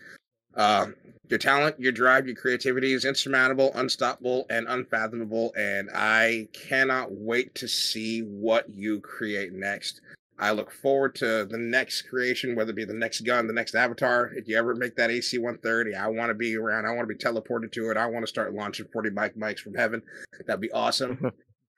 Uh, your talent, your drive, your creativity is insurmountable, unstoppable, and unfathomable. And I cannot wait to see what you create next. I look forward to the next creation, whether it be the next gun, the next avatar. If you ever make that AC 130, I want to be around. I want to be teleported to it. I want to start launching 40 mike mikes from heaven. That'd be awesome.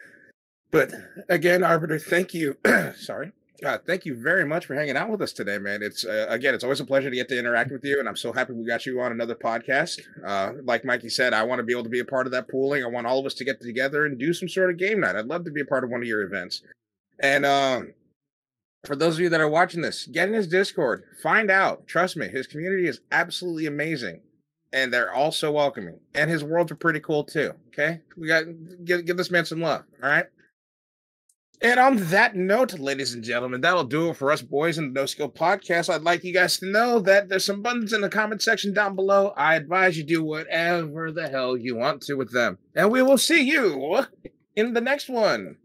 but again, Arbiter, thank you. Sorry. Uh, thank you very much for hanging out with us today, man. It's uh, again, it's always a pleasure to get to interact with you, and I'm so happy we got you on another podcast. Uh, like Mikey said, I want to be able to be a part of that pooling. I want all of us to get together and do some sort of game night. I'd love to be a part of one of your events. And um, for those of you that are watching this, get in his Discord, find out. Trust me, his community is absolutely amazing, and they're all so welcoming. And his worlds are pretty cool too. Okay, we got give give this man some love. All right. And on that note, ladies and gentlemen, that'll do it for us boys in the No Skill Podcast. I'd like you guys to know that there's some buttons in the comment section down below. I advise you do whatever the hell you want to with them. And we will see you in the next one.